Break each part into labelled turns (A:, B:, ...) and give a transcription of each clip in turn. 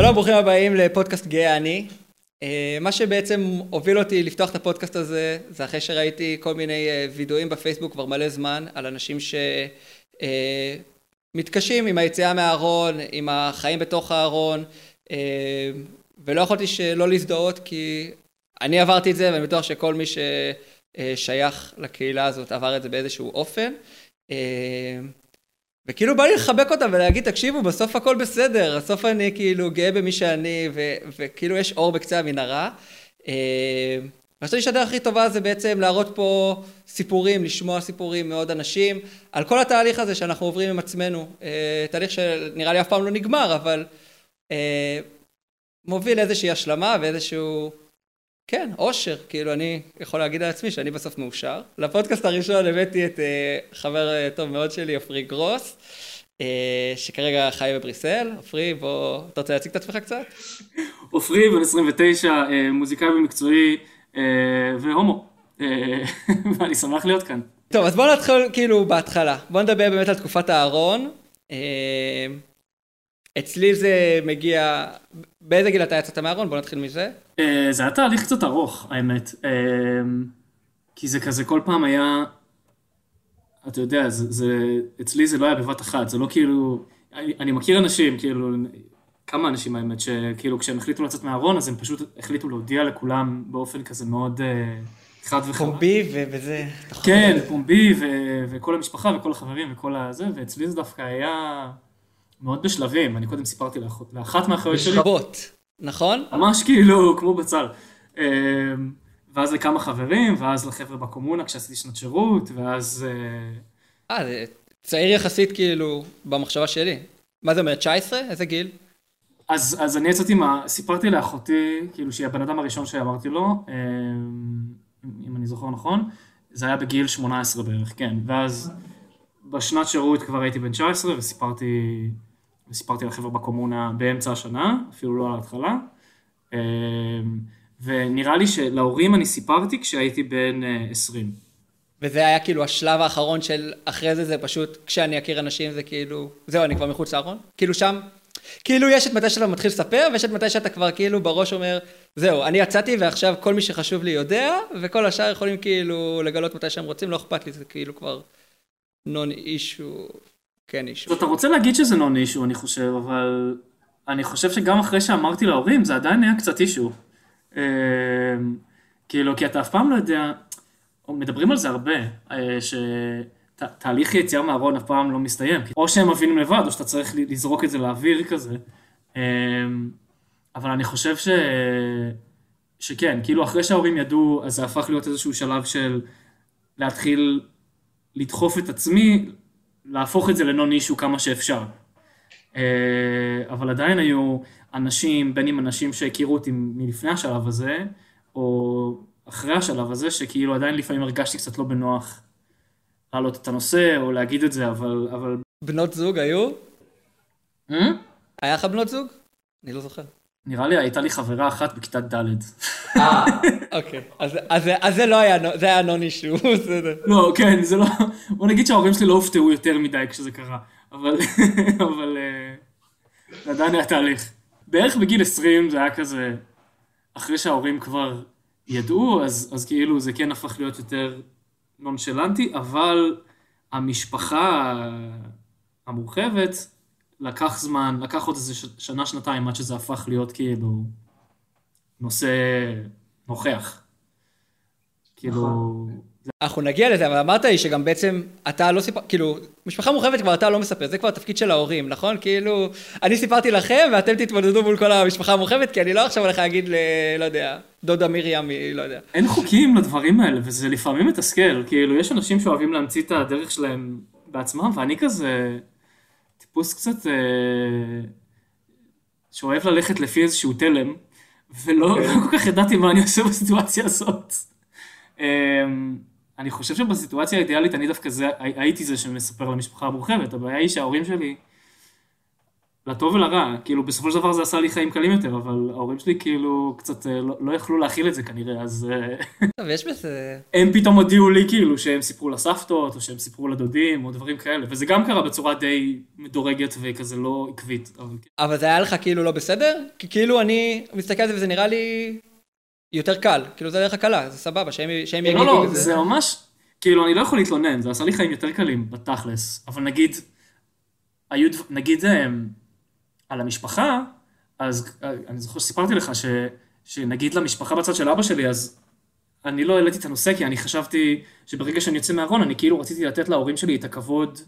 A: שלום, ברוכים הבאים לפודקאסט גאה אני. אה, מה שבעצם הוביל אותי לפתוח את הפודקאסט הזה, זה אחרי שראיתי כל מיני אה, וידאוים בפייסבוק כבר מלא זמן, על אנשים שמתקשים אה, עם היציאה מהארון, עם החיים בתוך הארון, ולא יכולתי שלא להזדהות, כי אני עברתי את זה, ואני בטוח שכל מי ששייך לקהילה הזאת עבר את זה באיזשהו אופן. וכאילו בא לי לחבק אותם ולהגיד, תקשיבו, בסוף הכל בסדר, בסוף אני כאילו גאה במי שאני, ו- וכאילו יש אור בקצה המנהרה. אה, אני חושב שהדרך הכי טובה זה בעצם להראות פה סיפורים, לשמוע סיפורים מעוד אנשים, על כל התהליך הזה שאנחנו עוברים עם עצמנו. אה, תהליך שנראה לי אף פעם לא נגמר, אבל אה, מוביל לאיזושהי השלמה ואיזשהו... כן, אושר, כאילו אני יכול להגיד על עצמי שאני בסוף מאושר. לפודקאסט הראשון הבאתי את uh, חבר uh, טוב מאוד שלי, עופרי גרוס, uh, שכרגע חי בבריסל. עופרי, בוא, אתה רוצה להציג את עצמך קצת?
B: עופרי, בן 29, uh, מוזיקאי ומקצועי והומו, ואני שמח להיות כאן.
A: טוב, אז בוא נתחיל כאילו בהתחלה. בוא נדבר באמת על תקופת הארון. Uh, אצלי זה מגיע, באיזה גיל אתה יצאת מהארון? בוא נתחיל מזה.
B: אה, זה היה תהליך קצת ארוך, האמת. אה, כי זה כזה כל פעם היה, אתה יודע, זה, זה, אצלי זה לא היה בבת אחת, זה לא כאילו, אני, אני מכיר אנשים, כאילו, כמה אנשים האמת, שכאילו כשהם החליטו לצאת מהארון, אז הם פשוט החליטו להודיע לכולם באופן כזה מאוד אה, חד וחד.
A: פומבי וזה.
B: כן, פומבי ו- וכל המשפחה וכל החברים וכל הזה, ואצלי זה דווקא היה... מאוד בשלבים, אני קודם סיפרתי לאחות, לאחת מהאחיות שלי.
A: בשכבות, נכון?
B: ממש כאילו, כמו בצל. אמ, ואז לכמה חברים, ואז לחבר'ה בקומונה כשעשיתי שנת שירות, ואז...
A: אה, אה זה צעיר יחסית כאילו במחשבה שלי. מה זה אומר, 19? איזה גיל?
B: אז, אז אני יצאתי מה... סיפרתי לאחותי, כאילו שהיא הבן אדם הראשון שאמרתי לו, אמ, אם אני זוכר נכון, זה היה בגיל 18 בערך, כן. ואז בשנת שירות כבר הייתי בן 19 וסיפרתי וסיפרתי לחבר'ה בקומונה באמצע השנה, אפילו לא על ההתחלה. אמ, ונראה לי שלהורים אני סיפרתי כשהייתי בן 20. אה,
A: וזה היה כאילו השלב האחרון של אחרי זה, זה פשוט כשאני אכיר אנשים זה כאילו, זהו, אני כבר מחוץ לארון? כאילו שם, כאילו יש את מתי שאתה מתחיל לספר, ויש את מתי שאתה כבר כאילו בראש אומר, זהו, אני יצאתי ועכשיו כל מי שחשוב לי יודע, וכל השאר יכולים כאילו לגלות מתי שהם רוצים, לא אכפת לי, זה כאילו כבר נון אישו. כן אישו.
B: אתה רוצה להגיד שזה נון אישו, אני חושב, אבל אני חושב שגם אחרי שאמרתי להורים, זה עדיין היה קצת אישו. אמ, כאילו, כי אתה אף פעם לא יודע, מדברים על זה הרבה, אה, שתהליך יציאה מהארון אף פעם לא מסתיים. או שהם מבינים לבד, או שאתה צריך לזרוק את זה לאוויר כזה. אמ, אבל אני חושב ש... שכן, כאילו אחרי שההורים ידעו, אז זה הפך להיות איזשהו שלב של להתחיל לדחוף את עצמי להפוך את זה לנון אישו כמה שאפשר. אה, אבל עדיין היו אנשים, בין אם אנשים שהכירו אותי מלפני השלב הזה, או אחרי השלב הזה, שכאילו עדיין לפעמים הרגשתי קצת לא בנוח להעלות את הנושא, או להגיד את זה, אבל... אבל...
A: בנות זוג היו? Hmm? היה לך בנות זוג? אני לא זוכר.
B: נראה לי הייתה לי חברה אחת בכיתה ד'.
A: אה, אוקיי. אז זה לא היה, זה היה נון אישו, בסדר.
B: לא, כן, זה לא... בוא נגיד שההורים שלי לא הופתעו יותר מדי כשזה קרה, אבל... אבל... אה, זה עדיין היה תהליך. בערך בגיל 20 זה היה כזה... אחרי שההורים כבר ידעו, אז, אז כאילו זה כן הפך להיות יותר נונשלנטי, אבל המשפחה המורחבת, לקח זמן, לקח עוד איזה שנה, שנתיים עד שזה הפך להיות כאילו נושא נוכח. כאילו...
A: נכון. אנחנו נגיע לזה, אבל אמרת לי שגם בעצם אתה לא סיפר, כאילו, משפחה מורחבת כבר אתה לא מספר, זה כבר התפקיד של ההורים, נכון? כאילו, אני סיפרתי לכם ואתם תתמודדו מול כל המשפחה המורחבת, כי אני לא עכשיו הולך להגיד ל... לא יודע, דודה מרים, לא יודע.
B: אין חוקים לדברים האלה, וזה לפעמים מתסכל, כאילו, יש אנשים שאוהבים להמציא את הדרך שלהם בעצמם, ואני כזה... טיפוס קצת אה, שאוהב ללכת לפי איזשהו תלם, ולא כן. לא כל כך ידעתי מה אני עושה בסיטואציה הזאת. אה, אני חושב שבסיטואציה האידיאלית אני דווקא זה, הייתי זה שמספר למשפחה המורחבת, הבעיה היא שההורים שלי לטוב ולרע, כאילו בסופו של דבר זה עשה לי חיים קלים יותר, אבל ההורים שלי כאילו קצת אה, לא, לא יכלו להכיל את זה כנראה, אז אה,
A: טוב, יש בזה...
B: הם פתאום הודיעו לי כאילו שהם סיפרו לסבתות, או שהם סיפרו לדודים, או דברים כאלה, וזה גם קרה בצורה די מדורגת וכזה לא עקבית. אבל... כן.
A: אבל זה היה לך כאילו לא בסדר? כי כאילו אני מסתכל על זה וזה נראה לי יותר קל, כאילו זה דרך הקלה, זה סבבה, שהם, שהם
B: לא,
A: יגידו
B: לא,
A: את זה.
B: זה ממש, כאילו אני לא יכול להתלונן, זה עשה לי חיים יותר קלים בתכלס, אבל נגיד, היו, נגיד הם, על המשפחה, אז אה, אני זוכר שסיפרתי לך ש, שנגיד למשפחה בצד של אבא שלי, אז אני לא העליתי את הנושא, כי אני חשבתי שברגע שאני יוצא מהארון, אני כאילו רציתי לתת להורים שלי את הכבוד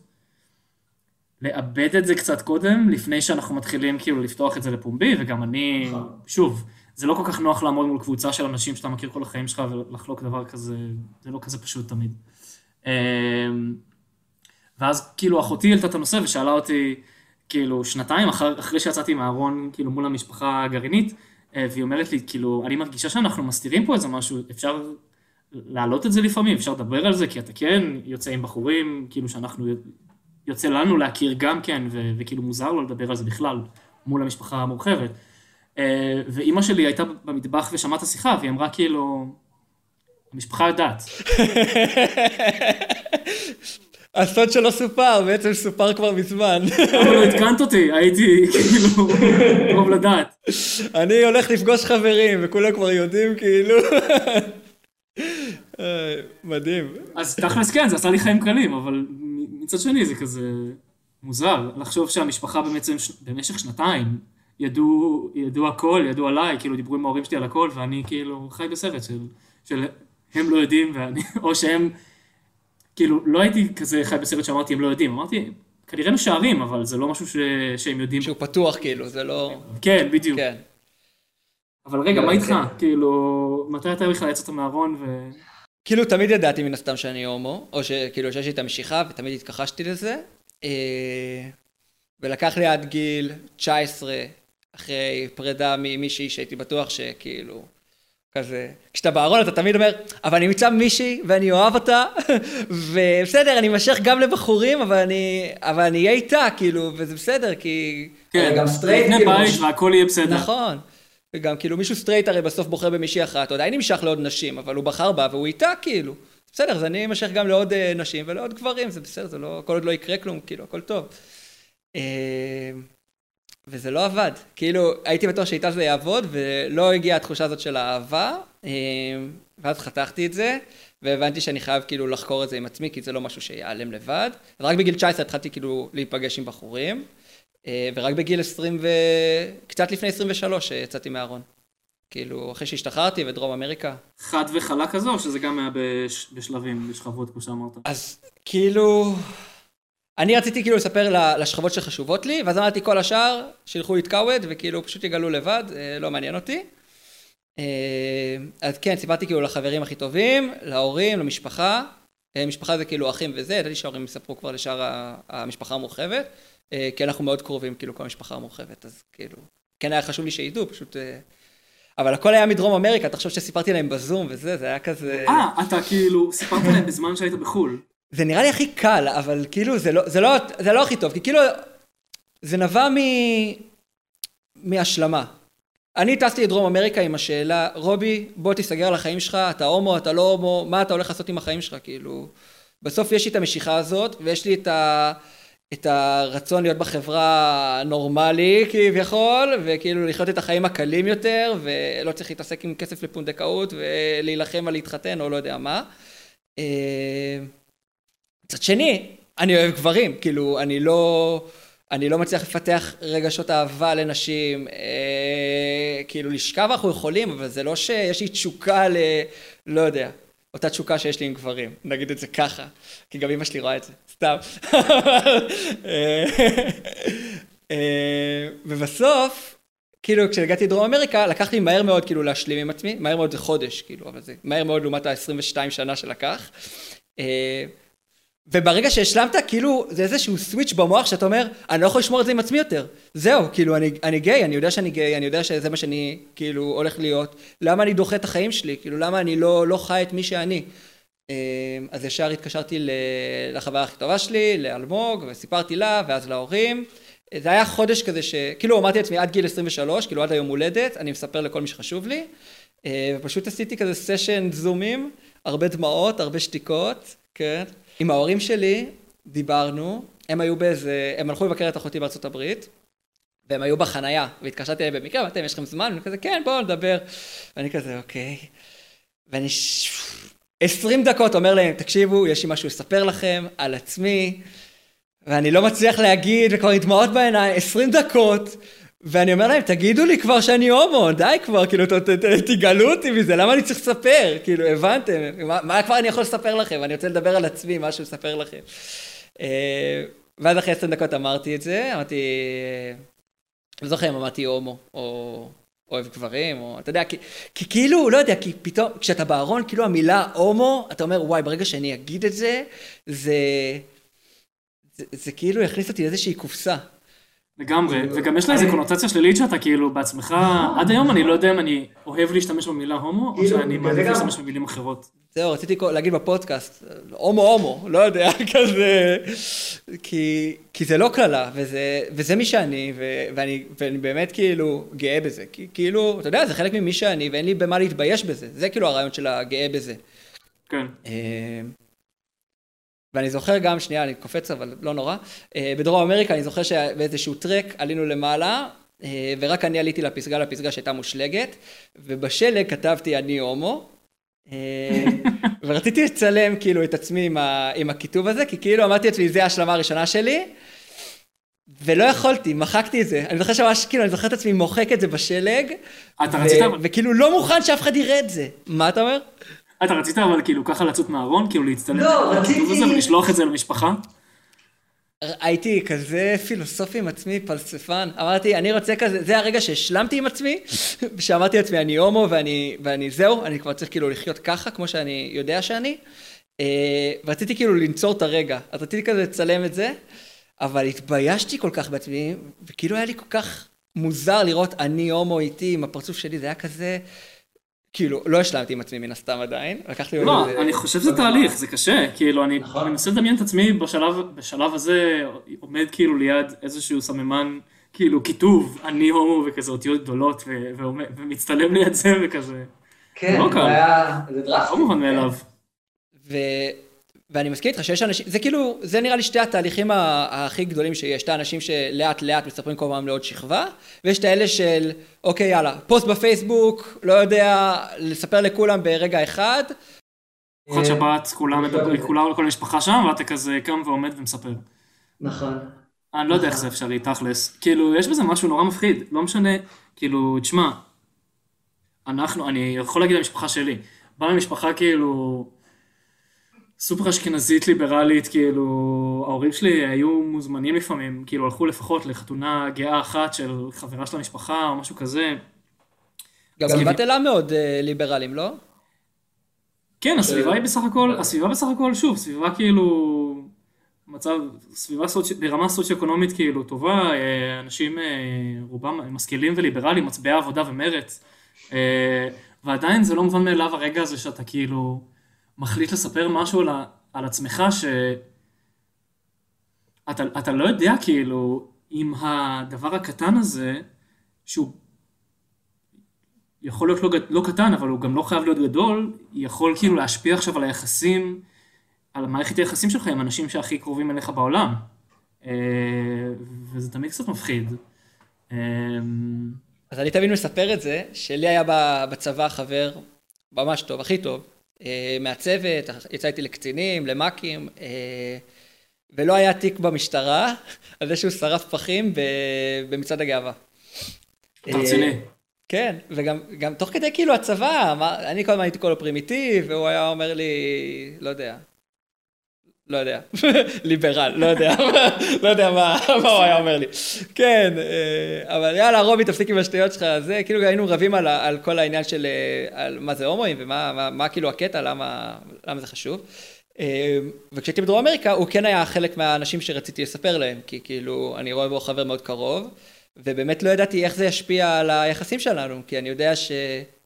B: לאבד את זה קצת קודם, לפני שאנחנו מתחילים כאילו לפתוח את זה לפומבי, וגם אני, שוב, זה לא כל כך נוח לעמוד מול קבוצה של אנשים שאתה מכיר כל החיים שלך ולחלוק דבר כזה, זה לא כזה פשוט תמיד. אמ, ואז כאילו אחותי העלתה את הנושא ושאלה אותי, כאילו שנתיים אחר, אחרי שיצאתי מהארון, כאילו מול המשפחה הגרעינית, אה, והיא אומרת לי, כאילו, אני מרגישה שאנחנו מסתירים פה איזה משהו, אפשר להעלות את זה לפעמים, אפשר לדבר על זה, כי אתה כן יוצא עם בחורים, כאילו שאנחנו, יוצא לנו להכיר גם כן, ו- וכאילו מוזר לו לדבר על זה בכלל, מול המשפחה המורחבת. אה, ואימא שלי הייתה במטבח ושמעה את השיחה, והיא אמרה כאילו, המשפחה יודעת.
A: הסוד שלא סופר, בעצם סופר כבר מזמן.
B: אבל לא עדכנת אותי, הייתי כאילו, טוב לדעת.
A: אני הולך לפגוש חברים, וכולם כבר יודעים כאילו. אה, מדהים.
B: אז תכלס כן, זה עשה לי חיים קלים, אבל מצד שני זה כזה מוזר, לחשוב שהמשפחה בעצם במשך שנתיים ידעו, ידעו הכל, ידעו עליי, כאילו דיברו עם ההורים שלי על הכל, ואני כאילו חי בסרט של, של הם לא יודעים, ואני, או שהם, כאילו, לא הייתי כזה חי בסרט שאמרתי הם לא יודעים, אמרתי, כנראה משערים, אבל זה לא משהו ש, שהם יודעים.
A: שהוא פתוח כאילו, זה לא...
B: כן, בדיוק.
A: כן.
B: אבל רגע, מה
A: כן.
B: איתך? כאילו, מתי אתה בכלל יצאת מהארון ו...
A: כאילו תמיד ידעתי מן הסתם שאני הומו, או שכאילו שיש לי את המשיכה ותמיד התכחשתי לזה. אה, ולקח לי עד גיל 19, אחרי פרידה ממישהי שהייתי בטוח שכאילו, כזה, כשאתה בארון אתה תמיד אומר, אבל אני אמצא מישהי ואני אוהב אותה, ובסדר, אני אמשך גם לבחורים, אבל אני, אבל אני אהיה איתה, כאילו, וזה בסדר, כי...
B: כן,
A: גם סטרייט,
B: תבנה
A: כאילו,
B: בית
A: מש-
B: והכל יהיה בסדר.
A: נכון. וגם כאילו מישהו סטרייט הרי בסוף בוחר במישהי אחת, הוא עדיין נמשך לעוד נשים, אבל הוא בחר בה והוא איתה כאילו. בסדר, אז אני אמשך גם לעוד אה, נשים ולעוד גברים, זה בסדר, זה לא, כל עוד לא יקרה כלום, כאילו, הכל טוב. אה, וזה לא עבד. כאילו, הייתי בטוח שאיתה זה יעבוד, ולא הגיעה התחושה הזאת של האהבה, אה, ואז חתכתי את זה, והבנתי שאני חייב כאילו לחקור את זה עם עצמי, כי זה לא משהו שיעלם לבד. אז רק בגיל 19 התחלתי כאילו להיפגש עם בחורים. אה, ורק בגיל 20 ו... קצת לפני 23 יצאתי מהארון. כאילו, אחרי שהשתחררתי בדרום אמריקה.
B: חד וחלק כזו, שזה גם היה בש... בשלבים, בשכבות, כמו שאמרת?
A: אז כאילו... אני רציתי כאילו לספר לשכבות שחשובות לי, ואז אמרתי כל השאר, שילכו להתקאווד, וכאילו פשוט יגלו לבד, אה, לא מעניין אותי. אה, אז כן, סיפרתי כאילו לחברים הכי טובים, להורים, למשפחה. אה, משפחה זה כאילו אחים וזה, ידעתי שההורים יספרו כבר לשאר המשפחה המורחבת, כי אנחנו מאוד קרובים, כאילו, כל המשפחה המורחבת, אז כאילו, כן היה חשוב לי שידעו, פשוט... אבל הכל היה מדרום אמריקה, תחשוב שסיפרתי להם בזום וזה, זה היה כזה...
B: אה, אתה כאילו, סיפרת להם בזמן שהיית בחו"ל.
A: זה נראה לי הכי קל, אבל כאילו זה לא, זה לא, זה לא הכי טוב, כי כאילו זה נבע מ... מהשלמה. אני טסתי לדרום אמריקה עם השאלה, רובי, בוא תיסגר על החיים שלך, אתה הומו, אתה לא הומו, מה אתה הולך לעשות עם החיים שלך, כאילו... בסוף יש לי את המשיכה הזאת, ויש לי את, ה... את הרצון להיות בחברה נורמלי כביכול, וכאילו לחיות את החיים הקלים יותר, ולא צריך להתעסק עם כסף לפונדקאות, ולהילחם על להתחתן או לא יודע מה. אה, מצד שני, אני אוהב גברים, כאילו, אני לא, אני לא מצליח לפתח רגשות אהבה לנשים, אה, כאילו, לשכב אנחנו יכולים, אבל זה לא שיש לי תשוקה ל... לא יודע, אותה תשוקה שיש לי עם גברים, נגיד את זה ככה, כי גם אמא שלי רואה את זה, סתם. אה, אה, ובסוף, כאילו, כשהגעתי לדרום אמריקה, לקח לי מהר מאוד, כאילו, להשלים עם עצמי, מהר מאוד זה חודש, כאילו, אבל זה מהר מאוד לעומת ה-22 שנה שלקח. וברגע שהשלמת, כאילו, זה איזשהו סוויץ' במוח שאתה אומר, אני לא יכול לשמור את זה עם עצמי יותר. זהו, כאילו, אני, אני גיי, אני יודע שאני גיי, אני יודע שזה מה שאני, כאילו, הולך להיות. למה אני דוחה את החיים שלי? כאילו, למה אני לא, לא חי את מי שאני? אה, אז ישר התקשרתי לחברה הכי טובה שלי, לאלמוג, וסיפרתי לה, ואז להורים. זה היה חודש כזה ש... כאילו אמרתי לעצמי עד גיל 23, כאילו עד היום הולדת, אני מספר לכל מי שחשוב לי. אה, ופשוט עשיתי כזה סשן זומים, הרבה דמעות, הרבה שתיקות, כן. עם ההורים שלי דיברנו, הם היו באיזה, הם הלכו לבקר את אחותי בארצות הברית, והם היו בחנייה, והתקשרתי אליהם במקרה, ואתם, יש לכם זמן? ואני כזה, כן, בואו נדבר. ואני כזה, אוקיי. ואני עשרים דקות אומר להם, תקשיבו, יש לי משהו לספר לכם על עצמי, ואני לא מצליח להגיד, וכבר עם דמעות בעיניים, עשרים דקות, ואני אומר להם, תגידו לי כבר שאני הומו, די כבר, כאילו, ת, ת, ת, תגלו אותי מזה, למה אני צריך לספר? כאילו, הבנתם? מה, מה כבר אני יכול לספר לכם? אני רוצה לדבר על עצמי, משהו לספר לכם. אה, ואז אחרי עשרים דקות אמרתי את זה, אמרתי, לא זוכר אם אמרתי הומו, או אוהב גברים, או אתה יודע, כי, כי כאילו, לא יודע, כי פתאום, כשאתה בארון, כאילו המילה הומו, אתה אומר, וואי, ברגע שאני אגיד את זה, זה, זה, זה כאילו יכניס אותי לאיזושהי קופסה.
B: לגמרי, וגם יש לה איזה קונוטציה שלילית שאתה כאילו בעצמך, עד היום אני לא יודע אם אני אוהב להשתמש במילה הומו, או כאילו, שאני מעדיף להשתמש במילים אחרות.
A: זהו, רציתי להגיד בפודקאסט, הומו הומו, לא יודע, כזה, כי, כי זה לא קללה, וזה, וזה מי שאני, ו, ואני, ואני באמת כאילו גאה בזה, כי כאילו, אתה יודע, זה חלק ממי שאני, ואין לי במה להתבייש בזה, זה כאילו הרעיון של הגאה בזה.
B: כן.
A: ואני זוכר גם, שנייה, אני קופץ, אבל לא נורא, אה, בדרום אמריקה אני זוכר שבאיזשהו טרק עלינו למעלה, אה, ורק אני עליתי לפסגה, לפסגה שהייתה מושלגת, ובשלג כתבתי אני הומו, אה, ורציתי לצלם כאילו את עצמי עם, ה, עם הכיתוב הזה, כי כאילו אמרתי לעצמי, זה ההשלמה הראשונה שלי, ולא יכולתי, מחקתי את זה. אני זוכר שממש, כאילו, אני זוכר את עצמי מוחק את זה בשלג,
B: אתה רצית...
A: וכאילו לא מוכן שאף אחד יראה את זה. מה אתה אומר?
B: אתה רצית אבל כאילו ככה לצאת מהארון, כאילו להצטלם לא, רציתי... הזה ולשלוח את זה למשפחה?
A: הייתי כזה פילוסופי עם עצמי, פלספן, אמרתי, אני רוצה כזה, זה הרגע שהשלמתי עם עצמי, שאמרתי לעצמי, אני הומו ואני, ואני זהו, אני כבר צריך כאילו לחיות ככה, כמו שאני יודע שאני, אה, ורציתי כאילו לנצור את הרגע, אז רציתי כזה לצלם את זה, אבל התביישתי כל כך בעצמי, וכאילו היה לי כל כך מוזר לראות אני הומו איתי עם הפרצוף שלי, זה היה כזה, כאילו, לא השלמתי עם עצמי מן הסתם עדיין, לקח לי...
B: לא, אני חושב שזה תהליך, זה קשה, כאילו, אני נכון. מנסה לדמיין את עצמי בשלב הזה, עומד כאילו ליד איזשהו סממן, כאילו, כיתוב, אני הומו וכזה אותיות גדולות, ומצטלם ליד זה וכזה.
C: כן, לא זה היה, זה דרסטי.
B: לא מובן מאליו.
A: ואני מסכים איתך שיש אנשים, זה כאילו, זה נראה לי שתי התהליכים הכי גדולים שיש, את האנשים שלאט לאט מספרים כל פעם לעוד שכבה, ויש את האלה של, אוקיי יאללה, פוסט בפייסבוק, לא יודע, לספר לכולם ברגע אחד.
B: ארוחת שבת, כולם מדברים, כולם, כל המשפחה שם, ואתה כזה קם ועומד ומספר.
C: נכון.
B: אני לא יודע איך זה אפשרי, תכלס. כאילו, יש בזה משהו נורא מפחיד, לא משנה, כאילו, תשמע, אנחנו, אני יכול להגיד למשפחה שלי, בא למשפחה כאילו... סופר אשכנזית ליברלית, כאילו, ההורים שלי היו מוזמנים לפעמים, כאילו הלכו לפחות לחתונה גאה אחת של חברה של המשפחה או משהו כזה.
A: גם סביבת אלה מאוד אה, ליברלים, לא?
B: כן, הסביבה היא בסך הכל, הסביבה בסך הכל, שוב, סביבה כאילו, מצב, סביבה סוצ... ברמה סוציו-אקונומית כאילו טובה, אה, אנשים אה, רובם משכילים וליברליים, מצביעי עבודה ומרץ, ועדיין זה לא מובן מאליו הרגע הזה שאתה כאילו... מחליט לספר משהו על, על עצמך ש... אתה, לא יודע כאילו אם הדבר הקטן הזה, שהוא יכול להיות לא, לא קטן, אבל הוא גם לא חייב להיות גדול, יכול כאילו להשפיע עכשיו על היחסים, על מערכת היחסים שלך עם אנשים שהכי קרובים אליך בעולם. אה, וזה תמיד קצת מפחיד. אה,
A: אז אני תמיד מספר את זה, שלי היה בצבא חבר ממש טוב, הכי טוב, מהצוות, יצא איתי לקצינים, למ"כים, אה, ולא היה תיק במשטרה על זה שהוא שרף פחים במצעד הגאווה.
B: אתה רציני. אה,
A: כן, וגם תוך כדי כאילו הצבא, אני כל הזמן הייתי כל הפרימיטיב, והוא היה אומר לי, לא יודע, לא יודע, ליברל, לא יודע, לא יודע מה, מה הוא היה אומר לי. כן, אה, אבל יאללה, רובי, תפסיק עם השטויות שלך, זה, כאילו היינו רבים על, על כל העניין של אה, על מה זה הומואים ומה מה, מה כאילו הקטע, למה, למה זה חשוב. אה, וכשהייתי בדרום אמריקה, הוא כן היה חלק מהאנשים שרציתי לספר להם, כי כאילו, אני רואה בו חבר מאוד קרוב, ובאמת לא ידעתי איך זה ישפיע על היחסים שלנו, כי אני יודע ש...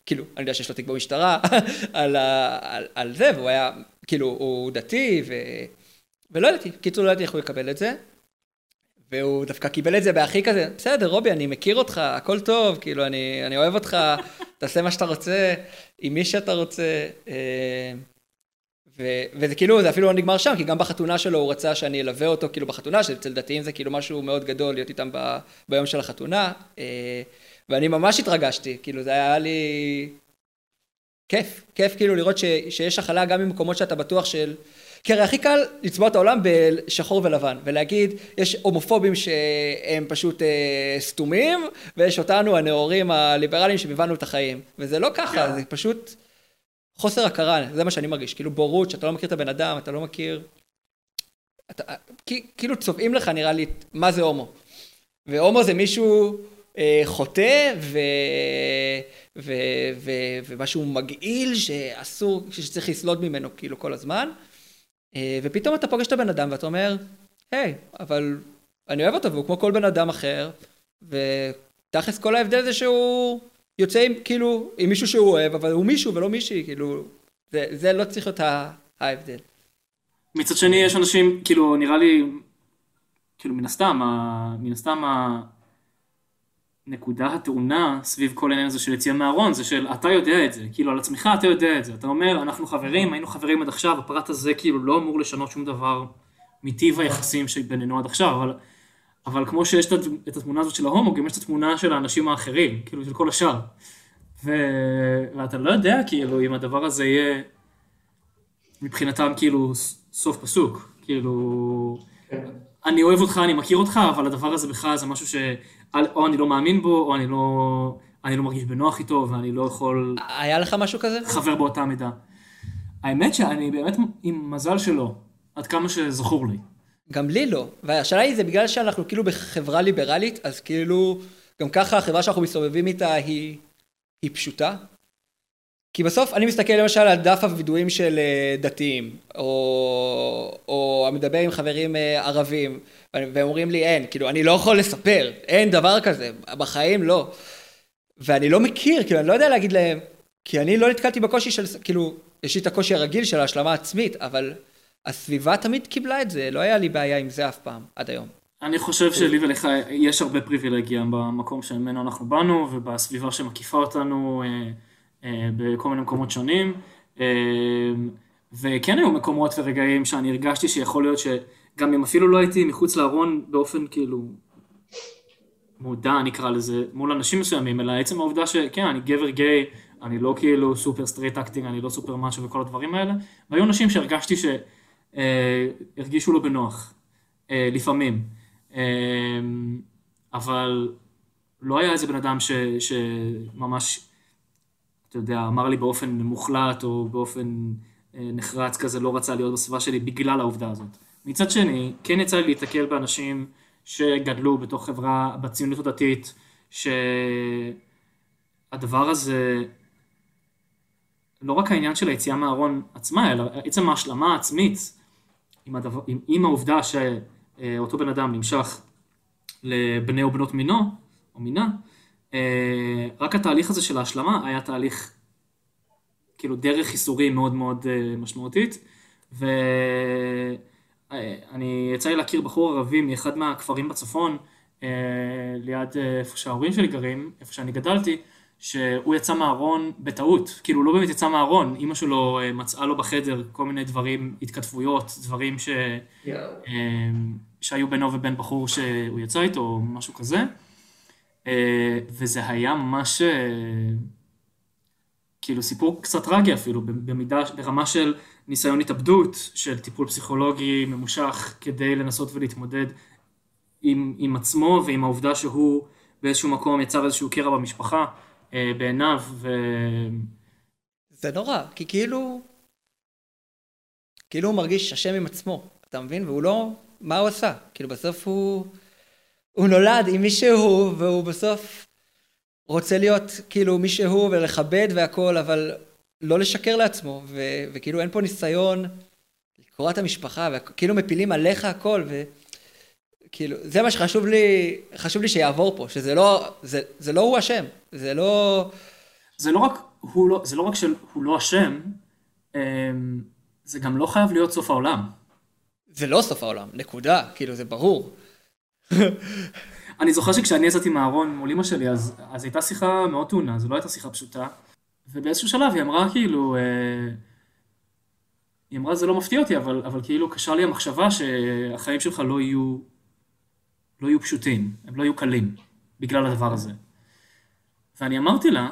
A: כאילו, אני יודע שיש לו תיק במשטרה על, על, על זה, והוא היה כאילו, הוא דתי, ו... ולא ידעתי, קיצור לא ידעתי איך הוא יקבל את זה. והוא דווקא קיבל את זה בהכי כזה, בסדר, רובי, אני מכיר אותך, הכל טוב, כאילו, אני, אני אוהב אותך, תעשה מה שאתה רוצה, עם מי שאתה רוצה. אה, ו, וזה כאילו, זה אפילו לא נגמר שם, כי גם בחתונה שלו הוא רצה שאני אלווה אותו, כאילו בחתונה, שאצל דתיים זה כאילו משהו מאוד גדול להיות איתם ב, ביום של החתונה, אה, ואני ממש התרגשתי, כאילו זה היה לי כיף, כיף כאילו לראות ש, שיש הכלה גם ממקומות שאתה בטוח של... כי הרי הכי קל לצבוע את העולם בשחור ולבן, ולהגיד, יש הומופובים שהם פשוט אה, סתומים, ויש אותנו הנאורים הליברליים שהבנו את החיים. וזה לא ככה, yeah. זה פשוט חוסר הכרה, זה מה שאני מרגיש, כאילו בורות, שאתה לא מכיר את הבן אדם, אתה לא מכיר... אתה, כאילו צובעים לך נראה לי מה זה הומו. והומו זה מישהו אה, חוטא ו... ו... ו... ומשהו מגעיל שאסור, שצריך לסלוד ממנו כאילו כל הזמן. אה, ופתאום אתה פוגש את הבן אדם ואתה אומר, היי, אבל אני אוהב אותו והוא כמו כל בן אדם אחר, ותכלס כל ההבדל זה שהוא יוצא עם, כאילו, עם מישהו שהוא אוהב, אבל הוא מישהו ולא מישהי, כאילו, זה, זה לא צריך להיות ההבדל.
B: מצד שני יש אנשים, כאילו, נראה לי, כאילו, מן הסתם, מן הסתם, הנקודה הטעונה סביב כל העניין הזה של יציאה מהארון זה של אתה יודע את זה, כאילו על עצמך אתה יודע את זה, אתה אומר אנחנו חברים, היינו חברים עד עכשיו, הפרט הזה כאילו לא אמור לשנות שום דבר מטיב היחסים שבינינו עד עכשיו, אבל, אבל כמו שיש את התמונה הזאת של ההומו, גם יש את התמונה של האנשים האחרים, כאילו של כל השאר. ו... ואתה לא יודע כאילו אם הדבר הזה יהיה מבחינתם כאילו סוף פסוק, כאילו... אני אוהב אותך, אני מכיר אותך, אבל הדבר הזה בכלל זה משהו שאו אני לא מאמין בו, או אני לא, אני לא מרגיש בנוח איתו, ואני לא יכול...
A: היה לך משהו כזה?
B: חבר באותה מידה. האמת שאני באמת עם מזל שלא, עד כמה שזכור לי.
A: גם לי לא. והשאלה היא, זה בגלל שאנחנו כאילו בחברה ליברלית, אז כאילו, גם ככה החברה שאנחנו מסתובבים איתה היא, היא פשוטה. כי בסוף אני מסתכל למשל על דף הווידואים של אה, דתיים, או, או מדבר עם חברים אה, ערבים, והם אומרים לי אין, כאילו אני לא יכול לספר, אין דבר כזה, בחיים לא. ואני לא מכיר, כאילו אני לא יודע להגיד להם, כי אני לא נתקלתי בקושי של, כאילו, יש לי את הקושי הרגיל של ההשלמה עצמית, אבל הסביבה תמיד קיבלה את זה, לא היה לי בעיה עם זה אף פעם, עד היום.
B: אני חושב שלי ולך יש הרבה פריבילגיה במקום שממנו אנחנו באנו, ובסביבה שמקיפה אותנו. אה, אה, בכל מיני מקומות שונים, אה, וכן היו מקומות ורגעים שאני הרגשתי שיכול להיות שגם אם אפילו לא הייתי מחוץ לארון באופן כאילו מודע נקרא לזה, מול אנשים מסוימים, אלא עצם העובדה שכן, אני גבר גיי, אני לא כאילו סופר straight acting, אני לא סופר משהו וכל הדברים האלה, והיו אנשים שהרגשתי שהרגישו אה, לא בנוח, לפעמים, אבל לא היה איזה בן אדם ש, שממש אתה יודע, אמר לי באופן מוחלט או באופן אה, נחרץ כזה, לא רצה להיות בסביבה שלי בגלל העובדה הזאת. מצד שני, כן יצא לי להתקל באנשים שגדלו בתוך חברה, בציונות הדתית, שהדבר הזה, לא רק העניין של היציאה מהארון עצמה, אלא עצם ההשלמה העצמית עם, הדבר, עם, עם העובדה שאותו בן אדם נמשך לבני או בנות מינו, או מינה, רק התהליך הזה של ההשלמה היה תהליך, כאילו דרך ייסורים מאוד מאוד אה, משמעותית, ואני, יצא לי להכיר בחור ערבי מאחד מהכפרים בצפון, אה, ליד איפה שההורים שלי גרים, איפה שאני גדלתי, שהוא יצא מהארון בטעות, כאילו לא באמת יצא מהארון, אימא שלו מצאה לו בחדר כל מיני דברים, התכתבויות, דברים ש... yeah. שהיו בינו ובין בחור שהוא יצא איתו, או משהו כזה. אה, וזה היה ממש אה, כאילו סיפור קצת טרגי אפילו, במידה, ברמה של ניסיון התאבדות, של טיפול פסיכולוגי ממושך כדי לנסות ולהתמודד עם, עם עצמו ועם העובדה שהוא באיזשהו מקום יצר איזשהו קרע במשפחה אה, בעיניו. ו...
A: זה נורא, כי כאילו, כאילו הוא מרגיש אשם עם עצמו, אתה מבין? והוא לא, מה הוא עשה? כאילו בסוף הוא... הוא נולד עם מי שהוא, והוא בסוף רוצה להיות כאילו מי שהוא ולכבד והכל, אבל לא לשקר לעצמו, ו- וכאילו אין פה ניסיון לקרוא את המשפחה, וכאילו מפילים עליך הכל, וכאילו, זה מה שחשוב לי, חשוב לי שיעבור פה, שזה לא, זה, זה לא הוא אשם, זה לא...
B: זה לא רק, הוא לא, זה לא רק שהוא לא אשם, אמ, זה גם לא חייב להיות סוף העולם.
A: זה לא סוף העולם, נקודה, כאילו זה ברור.
B: אני זוכר שכשאני יצאתי מהארון מול אמא שלי, אז, אז הייתה שיחה מאוד טעונה, זו לא הייתה שיחה פשוטה. ובאיזשהו שלב היא אמרה כאילו, אה, היא אמרה זה לא מפתיע אותי, אבל, אבל כאילו קשה לי המחשבה שהחיים שלך לא יהיו, לא יהיו פשוטים, הם לא יהיו קלים, בגלל הדבר הזה. ואני אמרתי לה,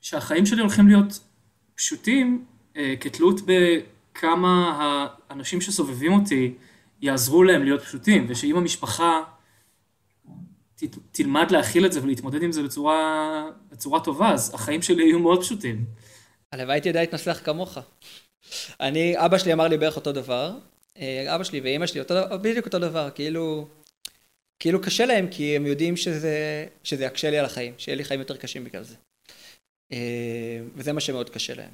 B: שהחיים שלי הולכים להיות פשוטים אה, כתלות בכמה האנשים שסובבים אותי יעזרו להם להיות פשוטים, ושאם המשפחה ת, תלמד להכיל את זה ולהתמודד עם זה בצורה, בצורה טובה, אז החיים שלי יהיו מאוד פשוטים.
A: הלוואי הייתי יודע להתנסח כמוך. אני, אבא שלי אמר לי בערך אותו דבר, אה, אבא שלי ואימא שלי אותו, בדיוק אותו דבר, כאילו, כאילו קשה להם כי הם יודעים שזה, שזה יקשה לי על החיים, שיהיה לי חיים יותר קשים בגלל זה. אה, וזה מה שמאוד קשה להם.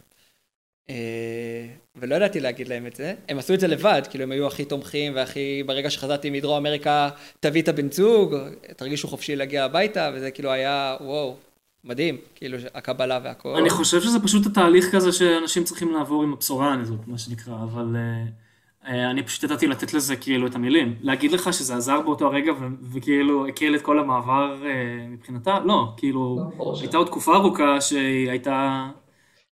A: אה, ולא ידעתי להגיד להם את זה, הם עשו את זה לבד, כאילו הם היו הכי תומכים והכי, ברגע שחזרתי מדרום אמריקה, תביא את הבן זוג, תרגישו חופשי להגיע הביתה, וזה כאילו היה, וואו, מדהים, כאילו הקבלה והכל.
B: אני חושב שזה פשוט התהליך כזה שאנשים צריכים לעבור עם הבשורה הזאת, מה שנקרא, אבל uh, uh, אני פשוט ידעתי לתת לזה כאילו את המילים. להגיד לך שזה עזר באותו הרגע וכאילו הקל את כל המעבר uh, מבחינתה? לא, כאילו, לא, הייתה עוד תקופה ארוכה שהיא הייתה...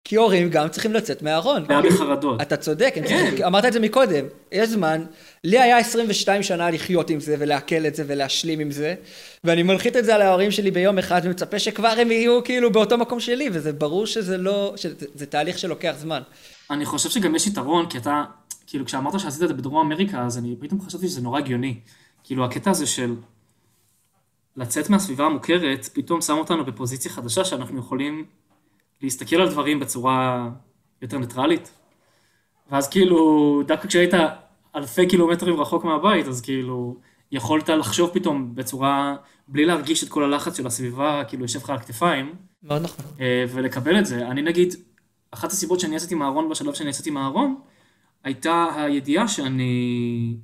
A: כי הורים גם צריכים לצאת מהארון.
B: היה בחרדות.
A: אתה צודק, כן. אמרת את זה מקודם, יש זמן, לי היה 22 שנה לחיות עם זה ולעכל את זה ולהשלים עם זה, ואני מנחית את זה על ההורים שלי ביום אחד ומצפה שכבר הם יהיו כאילו באותו מקום שלי, וזה ברור שזה לא, שזה תהליך שלוקח זמן.
B: אני חושב שגם יש יתרון, כי אתה, כאילו כשאמרת שעשית את זה בדרום אמריקה, אז אני פתאום חשבתי שזה נורא הגיוני. כאילו הקטע הזה של לצאת מהסביבה המוכרת, פתאום שם אותנו בפוזיציה חדשה שאנחנו יכולים להסתכל על דברים בצורה יותר ניטרלית. ואז כאילו, דווקא כשהיית אלפי קילומטרים רחוק מהבית, אז כאילו, יכולת לחשוב פתאום בצורה, בלי להרגיש את כל הלחץ של הסביבה, כאילו יושב לך על הכתפיים.
A: מאוד נכון.
B: אה, ולקבל את זה. אני נגיד, אחת הסיבות שאני יצאתי מהארון בשלב שאני יצאתי מהארון, הייתה הידיעה שאני,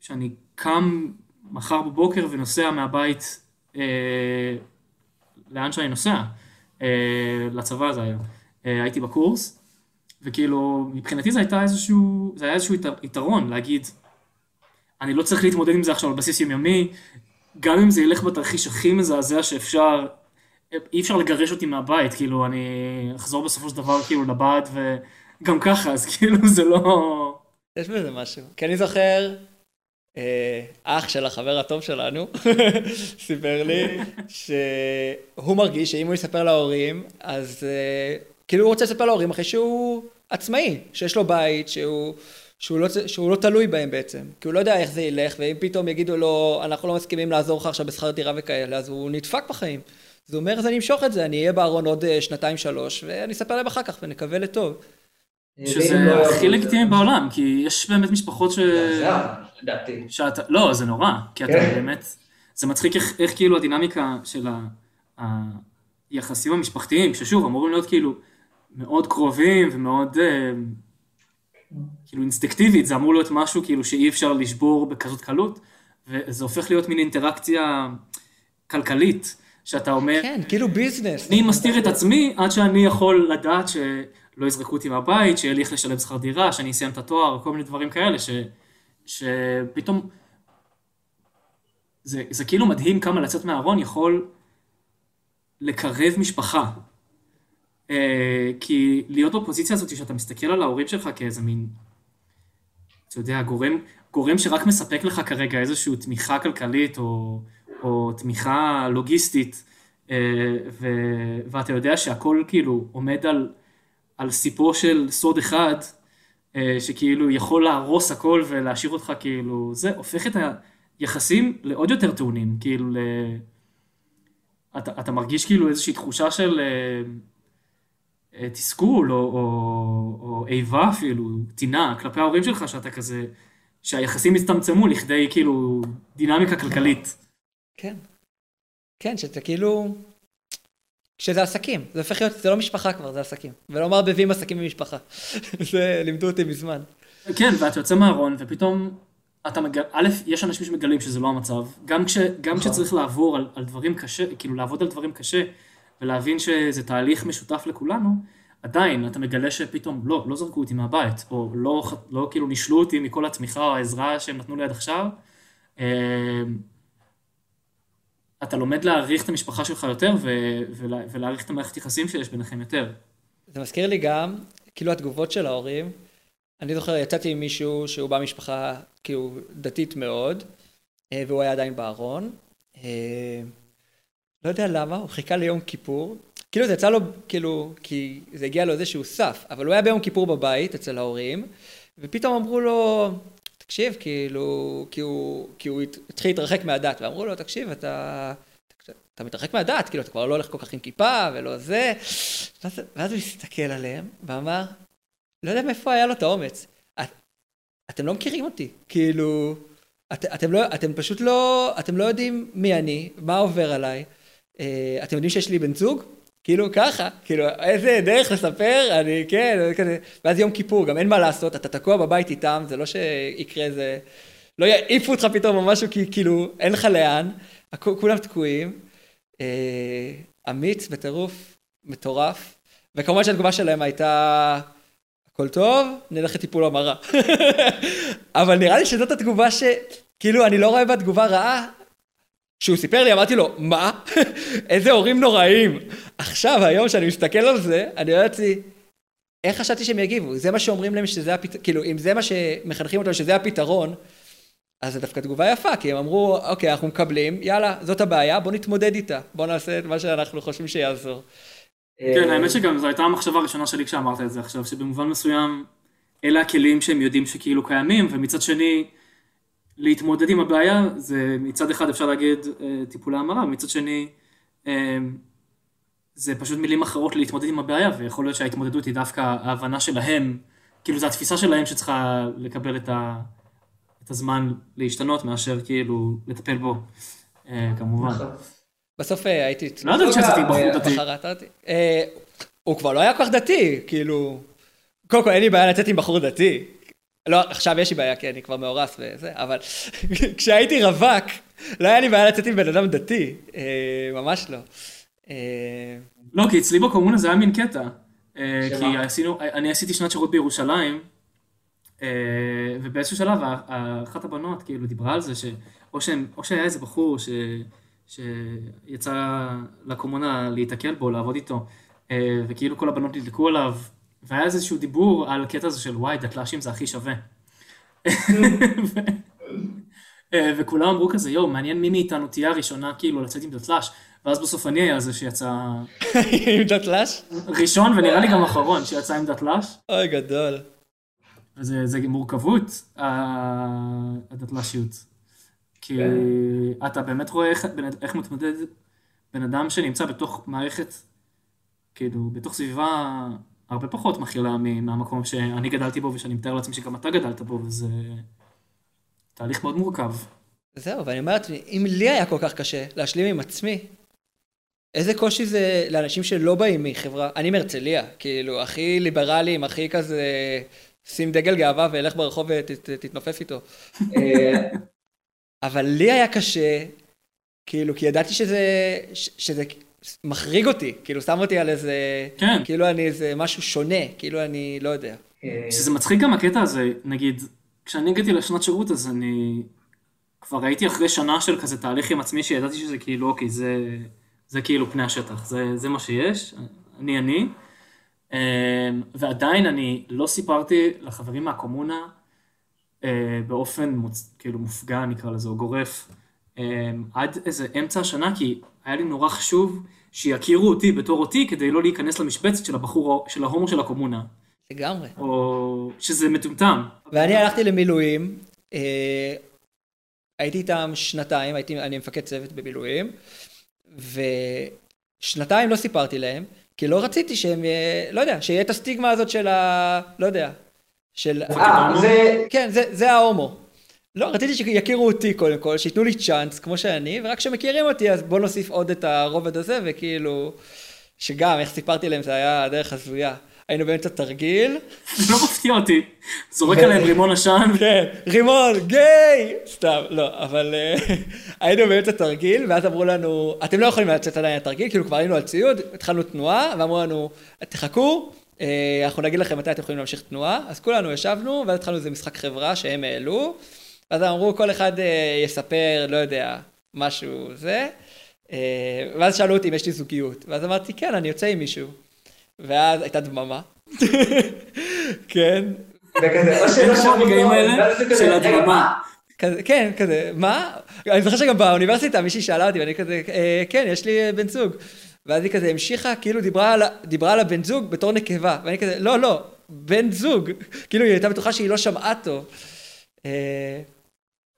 B: שאני קם מחר בבוקר ונוסע מהבית אה, לאן שאני נוסע. אה, לצבא זה היה. אה, הייתי בקורס, וכאילו, מבחינתי זה הייתה איזשהו, זה היה איזשהו יתרון להגיד, אני לא צריך להתמודד עם זה עכשיו על בסיס יומיומי, גם אם זה ילך בתרחיש הכי מזעזע שאפשר, אי אפשר לגרש אותי מהבית, כאילו, אני אחזור בסופו של דבר כאילו לבד, וגם ככה, אז כאילו זה לא...
A: יש בזה משהו. כי אני זוכר, אה, אח של החבר הטוב שלנו סיפר לי שהוא מרגיש שאם הוא יספר להורים, אז אה, כאילו הוא רוצה לספר להורים אחרי שהוא עצמאי, שיש לו בית, שהוא, שהוא, לא, שהוא לא תלוי בהם בעצם, כי הוא לא יודע איך זה ילך, ואם פתאום יגידו לו, אנחנו לא מסכימים לעזור לך עכשיו בשכר דירה וכאלה, אז הוא נדפק בחיים. אז הוא אומר, אז אני אמשוך את זה, אני אהיה בארון עוד אה, שנתיים שלוש, ואני אספר להם אחר כך ונקווה לטוב.
B: שזה לא הכי לגיטימי בעולם, כי יש באמת משפחות ש...
C: לדעתי.
B: שאתה, לא, זה נורא, כי אתה כן. באמת, זה מצחיק איך, איך כאילו הדינמיקה של היחסים המשפחתיים, ששוב, אמורים להיות כאילו מאוד קרובים ומאוד אה, כאילו אינסטקטיבית, זה אמור להיות משהו כאילו שאי אפשר לשבור בכזאת קלות, וזה הופך להיות מין אינטראקציה כלכלית, שאתה אומר,
A: כן, כאילו ביזנס.
B: אני מסתיר את עצמי עד שאני יכול לדעת שלא יזרקו אותי מהבית, שיהיה לי איך לשלם שכר דירה, שאני אסיים את התואר, כל מיני דברים כאלה, ש... שפתאום זה, זה כאילו מדהים כמה לצאת מהארון יכול לקרב משפחה. אה, כי להיות בפוזיציה הזאת שאתה מסתכל על ההורים שלך כאיזה מין, אתה יודע, גורם, גורם שרק מספק לך כרגע איזושהי תמיכה כלכלית או, או תמיכה לוגיסטית, אה, ו, ואתה יודע שהכל כאילו עומד על, על סיפו של סוד אחד, אה, שכאילו יכול להרוס הכל ולהשאיר אותך כאילו, זה הופך את היחסים לעוד יותר טעונים, כאילו. אתה, אתה מרגיש כאילו איזושהי תחושה של אה, אה, תסכול או, או, או איבה אפילו, טינה כלפי ההורים שלך, שאתה כזה, שהיחסים הצטמצמו לכדי כאילו דינמיקה כלכלית.
A: כן. כן, שאתה כאילו, כשזה עסקים, זה הופך להיות, זה לא משפחה כבר, זה עסקים. ולא מערבבים עסקים במשפחה. זה לימדו אותי מזמן.
B: כן, ואתה יוצא מהארון, ופתאום אתה מגלה, א', יש אנשים שמגלים שזה לא המצב. גם, כש, גם נכון. כשצריך לעבור על, על דברים קשה, כאילו לעבוד על דברים קשה, ולהבין שזה תהליך משותף לכולנו, עדיין אתה מגלה שפתאום לא, לא זרקו אותי מהבית, או לא, לא כאילו נישלו אותי מכל התמיכה או העזרה שהם נתנו לי עד עכשיו. אתה לומד להעריך את המשפחה שלך יותר ו- ולה- ולהעריך את המערכת יחסים שיש ביניכם יותר.
A: זה מזכיר לי גם, כאילו התגובות של ההורים. אני זוכר, יצאתי עם מישהו שהוא בא משפחה כאילו דתית מאוד, אה, והוא היה עדיין בארון. אה, לא יודע למה, הוא חיכה ליום כיפור. כאילו זה יצא לו, כאילו, כי זה הגיע לו איזשהו סף, אבל הוא היה ביום כיפור בבית אצל ההורים, ופתאום אמרו לו, תקשיב, כאילו, כי הוא, כי הוא הת- התחיל להתרחק מהדת, ואמרו לו, תקשיב, אתה, אתה מתרחק מהדת, כאילו, אתה כבר לא הולך כל כך עם כיפה ולא זה. ואז, ואז הוא הסתכל עליהם ואמר, לא יודע מאיפה היה לו את האומץ. את, אתם לא מכירים אותי, כאילו, את, אתם, לא, אתם פשוט לא, אתם לא יודעים מי אני, מה עובר עליי. אה, אתם יודעים שיש לי בן זוג? כאילו ככה, כאילו איזה דרך לספר, אני כן, כזה, ואז יום כיפור, גם אין מה לעשות, אתה תקוע בבית איתם, זה לא שיקרה איזה, לא יעיפו אותך פתאום או משהו, כי כאילו אין לך לאן, כולם תקועים. אה, אמיץ בטירוף, מטורף, וכמובן שהתגובה שלהם הייתה, הכל טוב, נלך לטיפול המרה. אבל נראה לי שזאת התגובה ש... כאילו, אני לא רואה בה תגובה רעה. כשהוא סיפר לי, אמרתי לו, מה? איזה הורים נוראים. עכשיו, היום, שאני מסתכל על זה, אני אומר לעצמי, איך חשבתי שהם יגיבו? זה מה שאומרים להם שזה הפתרון, כאילו, אם זה מה שמחנכים אותם שזה הפתרון, אז זו דווקא תגובה יפה, כי הם אמרו, אוקיי, אנחנו מקבלים, יאללה, זאת הבעיה, בוא נתמודד איתה. בוא נעשה את מה שאנחנו חושבים שיעזור.
B: כן, האמת שגם זו הייתה המחשבה הראשונה שלי כשאמרת את זה עכשיו, שבמובן מסוים אלה הכלים שהם יודעים שכאילו קיימים, ומצד שני, להתמודד עם הבעיה, זה מצד אחד אפשר להגיד אה, טיפולי המרה, ומצד שני, אה, זה פשוט מילים אחרות להתמודד עם הבעיה, ויכול להיות שההתמודדות היא דווקא ההבנה שלהם, כאילו זו התפיסה שלהם שצריכה לקבל את, ה, את הזמן להשתנות, מאשר כאילו לטפל בו, אה, כמובן.
C: נכון.
A: בסוף הייתי...
B: לא שיצאתי עם בחור דתי.
A: הוא כבר לא היה כל כך דתי, כאילו... קודם כל אין לי בעיה לצאת עם בחור דתי. לא, עכשיו יש לי בעיה, כי אני כבר מאורס וזה, אבל כשהייתי רווק, לא היה לי בעיה לצאת עם בן אדם דתי. אה, ממש לא. אה,
B: לא, כי אצלי בקומונה זה היה מין קטע. אה? כי עשינו, אני עשיתי שנת שירות בירושלים, ובאיזשהו שלב אחת הבנות כאילו דיברה על זה, שאו שהם- או שהיה איזה בחור ש, שיצא לקומונה להיתקל בו, לעבוד איתו, וכאילו כל הבנות נדלקו עליו, והיה איזשהו דיבור על קטע הזה של וואי, דתל"שים זה הכי שווה. אה, וכולם אמרו כזה, יואו, מעניין מי מאיתנו תהיה הראשונה כאילו לצאת עם דתל"ש, ואז בסוף אני היה זה שיצא
A: עם דתל"ש?
B: ראשון ונראה לי גם אחרון שיצא עם דתל"ש,
A: אוי, גדול.
B: וזה זה מורכבות, הדתל"שיות. כי אתה באמת רואה איך, איך מתמודד בן אדם שנמצא בתוך מערכת, כאילו, בתוך סביבה הרבה פחות מכילה מהמקום שאני גדלתי בו ושאני מתאר לעצמי שגם אתה גדלת בו, וזה תהליך מאוד מורכב.
A: זהו, ואני אומר לעצמי, אם לי היה כל כך קשה להשלים עם עצמי, איזה קושי זה לאנשים שלא באים מחברה, אני מהרצליה, כאילו, הכי ליברליים, הכי כזה, שים דגל גאווה ולך ברחוב ותתנופף איתו.
C: אה,
A: אבל לי היה קשה, כאילו, כי ידעתי שזה, שזה מחריג אותי, כאילו, שם אותי על איזה,
B: כן.
A: כאילו אני איזה משהו שונה, כאילו אני לא יודע.
B: שזה מצחיק גם הקטע הזה, נגיד, כשאני הגעתי לשנת שירות אז אני כבר הייתי אחרי שנה של כזה תהליך עם עצמי שידעתי שזה כאילו, אוקיי, זה, זה כאילו פני השטח, זה, זה מה שיש, אני אני. אמ, ועדיין אני לא סיפרתי לחברים מהקומונה אה, באופן מוצ... כאילו מופגע נקרא לזה, או גורף, אמ, עד איזה אמצע השנה, כי היה לי נורא חשוב שיכירו אותי בתור אותי כדי לא להיכנס למשבצת של הבחור, של ההומו של הקומונה.
A: לגמרי.
B: או שזה מטומטם.
A: ואני הלכתי למילואים, אה, הייתי איתם שנתיים, הייתי, אני מפקד צוות במילואים, ושנתיים לא סיפרתי להם, כי לא רציתי שהם, לא יודע, שיהיה את הסטיגמה הזאת של ה... לא יודע, של...
C: אה, זה...
A: כן, זה, זה ההומו. לא, רציתי שיכירו אותי קודם כל, שייתנו לי צ'אנס כמו שאני, ורק כשמכירים אותי אז בוא נוסיף עוד את הרובד הזה, וכאילו, שגם, איך סיפרתי להם, זה היה דרך הזויה. היינו באמצע תרגיל,
B: לא מפתיע אותי. זורק עליהם רימון עשן.
A: כן, רימון, גיי! סתם, לא, אבל אה, היינו באמצע תרגיל, ואז אמרו לנו, אתם לא יכולים לצאת עדיין לתרגיל, כאילו כבר היינו על ציוד, התחלנו תנועה, ואמרו לנו, תחכו, אה, אנחנו נגיד לכם מתי אתם יכולים להמשיך תנועה. אז כולנו ישבנו, ואז התחלנו איזה משחק חברה שהם העלו. ואז אמרו, כל אחד אה, יספר, לא יודע, משהו זה. אה, ואז שאלו אותי אם יש לי זוגיות. ואז אמרתי, כן, אני יוצא עם מישהו. ואז הייתה דממה. כן.
C: וכזה, או שלא שמעו
B: הרגעים
C: אותו,
B: האלה של הדממה.
C: מה?
A: כזה, כן, כזה, מה? אני זוכר שגם באוניברסיטה מישהי שאלה אותי, ואני כזה, אה, כן, יש לי אה, בן זוג. ואז היא כזה המשיכה, כאילו דיברה על, דיברה על הבן זוג בתור נקבה. ואני כזה, לא, לא, בן זוג. כאילו היא הייתה בטוחה שהיא לא שמעה טוב.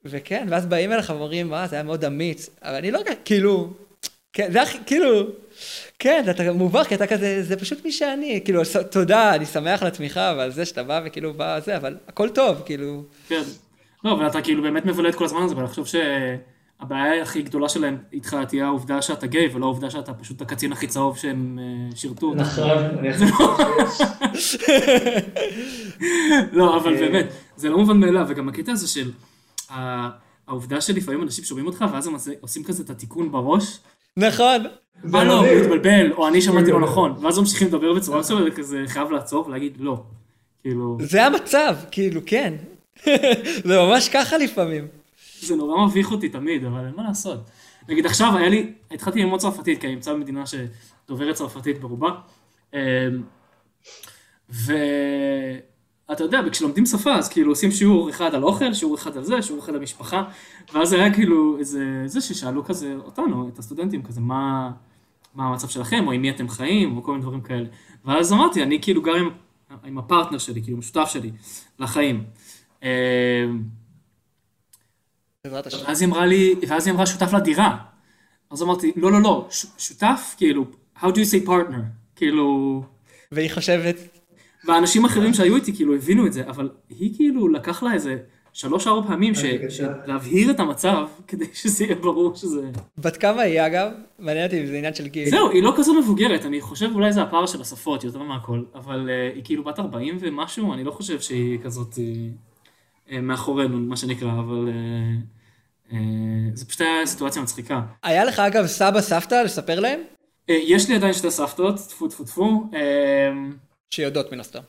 A: וכן, ואז באים אליך ואומרים, מה, זה היה מאוד אמיץ. אבל אני לא יודע, כאילו, כן, זה הכי, כאילו, כן, אתה מובך, כי אתה כזה, זה פשוט מי שאני. כאילו, תודה, אני שמח על התמיכה ועל זה שאתה בא וכאילו בא זה, אבל הכל טוב, כאילו.
B: כן. לא, אבל אתה כאילו באמת מבלה את כל הזמן הזה, ואני חושב שהבעיה הכי גדולה שלהם איתך תהיה העובדה שאתה גיי, ולא העובדה שאתה פשוט הקצין הכי צהוב שהם אה, שירתו.
C: נכון, אני חושב שיש.
B: לא, אבל. באמת, זה לא מובן מאליו, וגם הקטע הזה של העובדה שלפעמים אנשים שומעים אותך, ואז הם עושים- כזה את התיקון בראש,
A: נכון.
B: אה לא, הוא. התבלבל, או אני שמעתי לא נכון, ואז ממשיכים לדבר בצורה מסוימת, וכזה חייב לעצור ולהגיד לא. כאילו,
A: זה המצב, כאילו, כן. זה ממש ככה לפעמים.
B: זה נורא מביך אותי תמיד, אבל אין מה לעשות. נגיד עכשיו היה לי, התחלתי ללמוד צרפתית, כי אני נמצא במדינה שדוברת צרפתית ברובה. אמ, ואתה יודע, כשלומדים שפה, אז כאילו עושים שיעור אחד על אוכל, שיעור אחד על זה, שיעור אחד על משפחה, ואז היה כאילו איזה, זה ששאלו כזה אותנו, את הסטודנטים, כזה מה, מה המצב שלכם, או עם מי אתם חיים, או כל מיני דברים כאלה. ואז אמרתי, אני כאילו גר עם, עם הפרטנר שלי, כאילו משותף שלי, לחיים.
A: השם.
B: ואז היא אמרה לי, ואז היא אמרה שותף לדירה. אז אמרתי, לא, לא, לא, ש- שותף, כאילו, how do you say partner? כאילו,
A: והיא חושבת,
B: ואנשים אחרים שהיו איתי כאילו הבינו את זה, אבל היא כאילו לקח לה איזה שלוש-ארבע פעמים. להבהיר את המצב, כדי שזה יהיה ברור שזה...
A: בת כמה היא אגב? מעניין אותי אם זה עניין של גיל.
B: זהו, היא לא כזו מבוגרת, אני חושב אולי זה הפער של השפות יותר מהכל, אבל uh, היא כאילו בת 40 ומשהו, אני לא חושב שהיא כזאת uh, מאחורינו, מה שנקרא, אבל uh, זה פשוט היה סיטואציה מצחיקה.
A: היה לך אגב סבא סבתא לספר להם?
B: יש לי עדיין שתי סבתות, טפו טפו טפו.
A: שיודעות מן הסתם.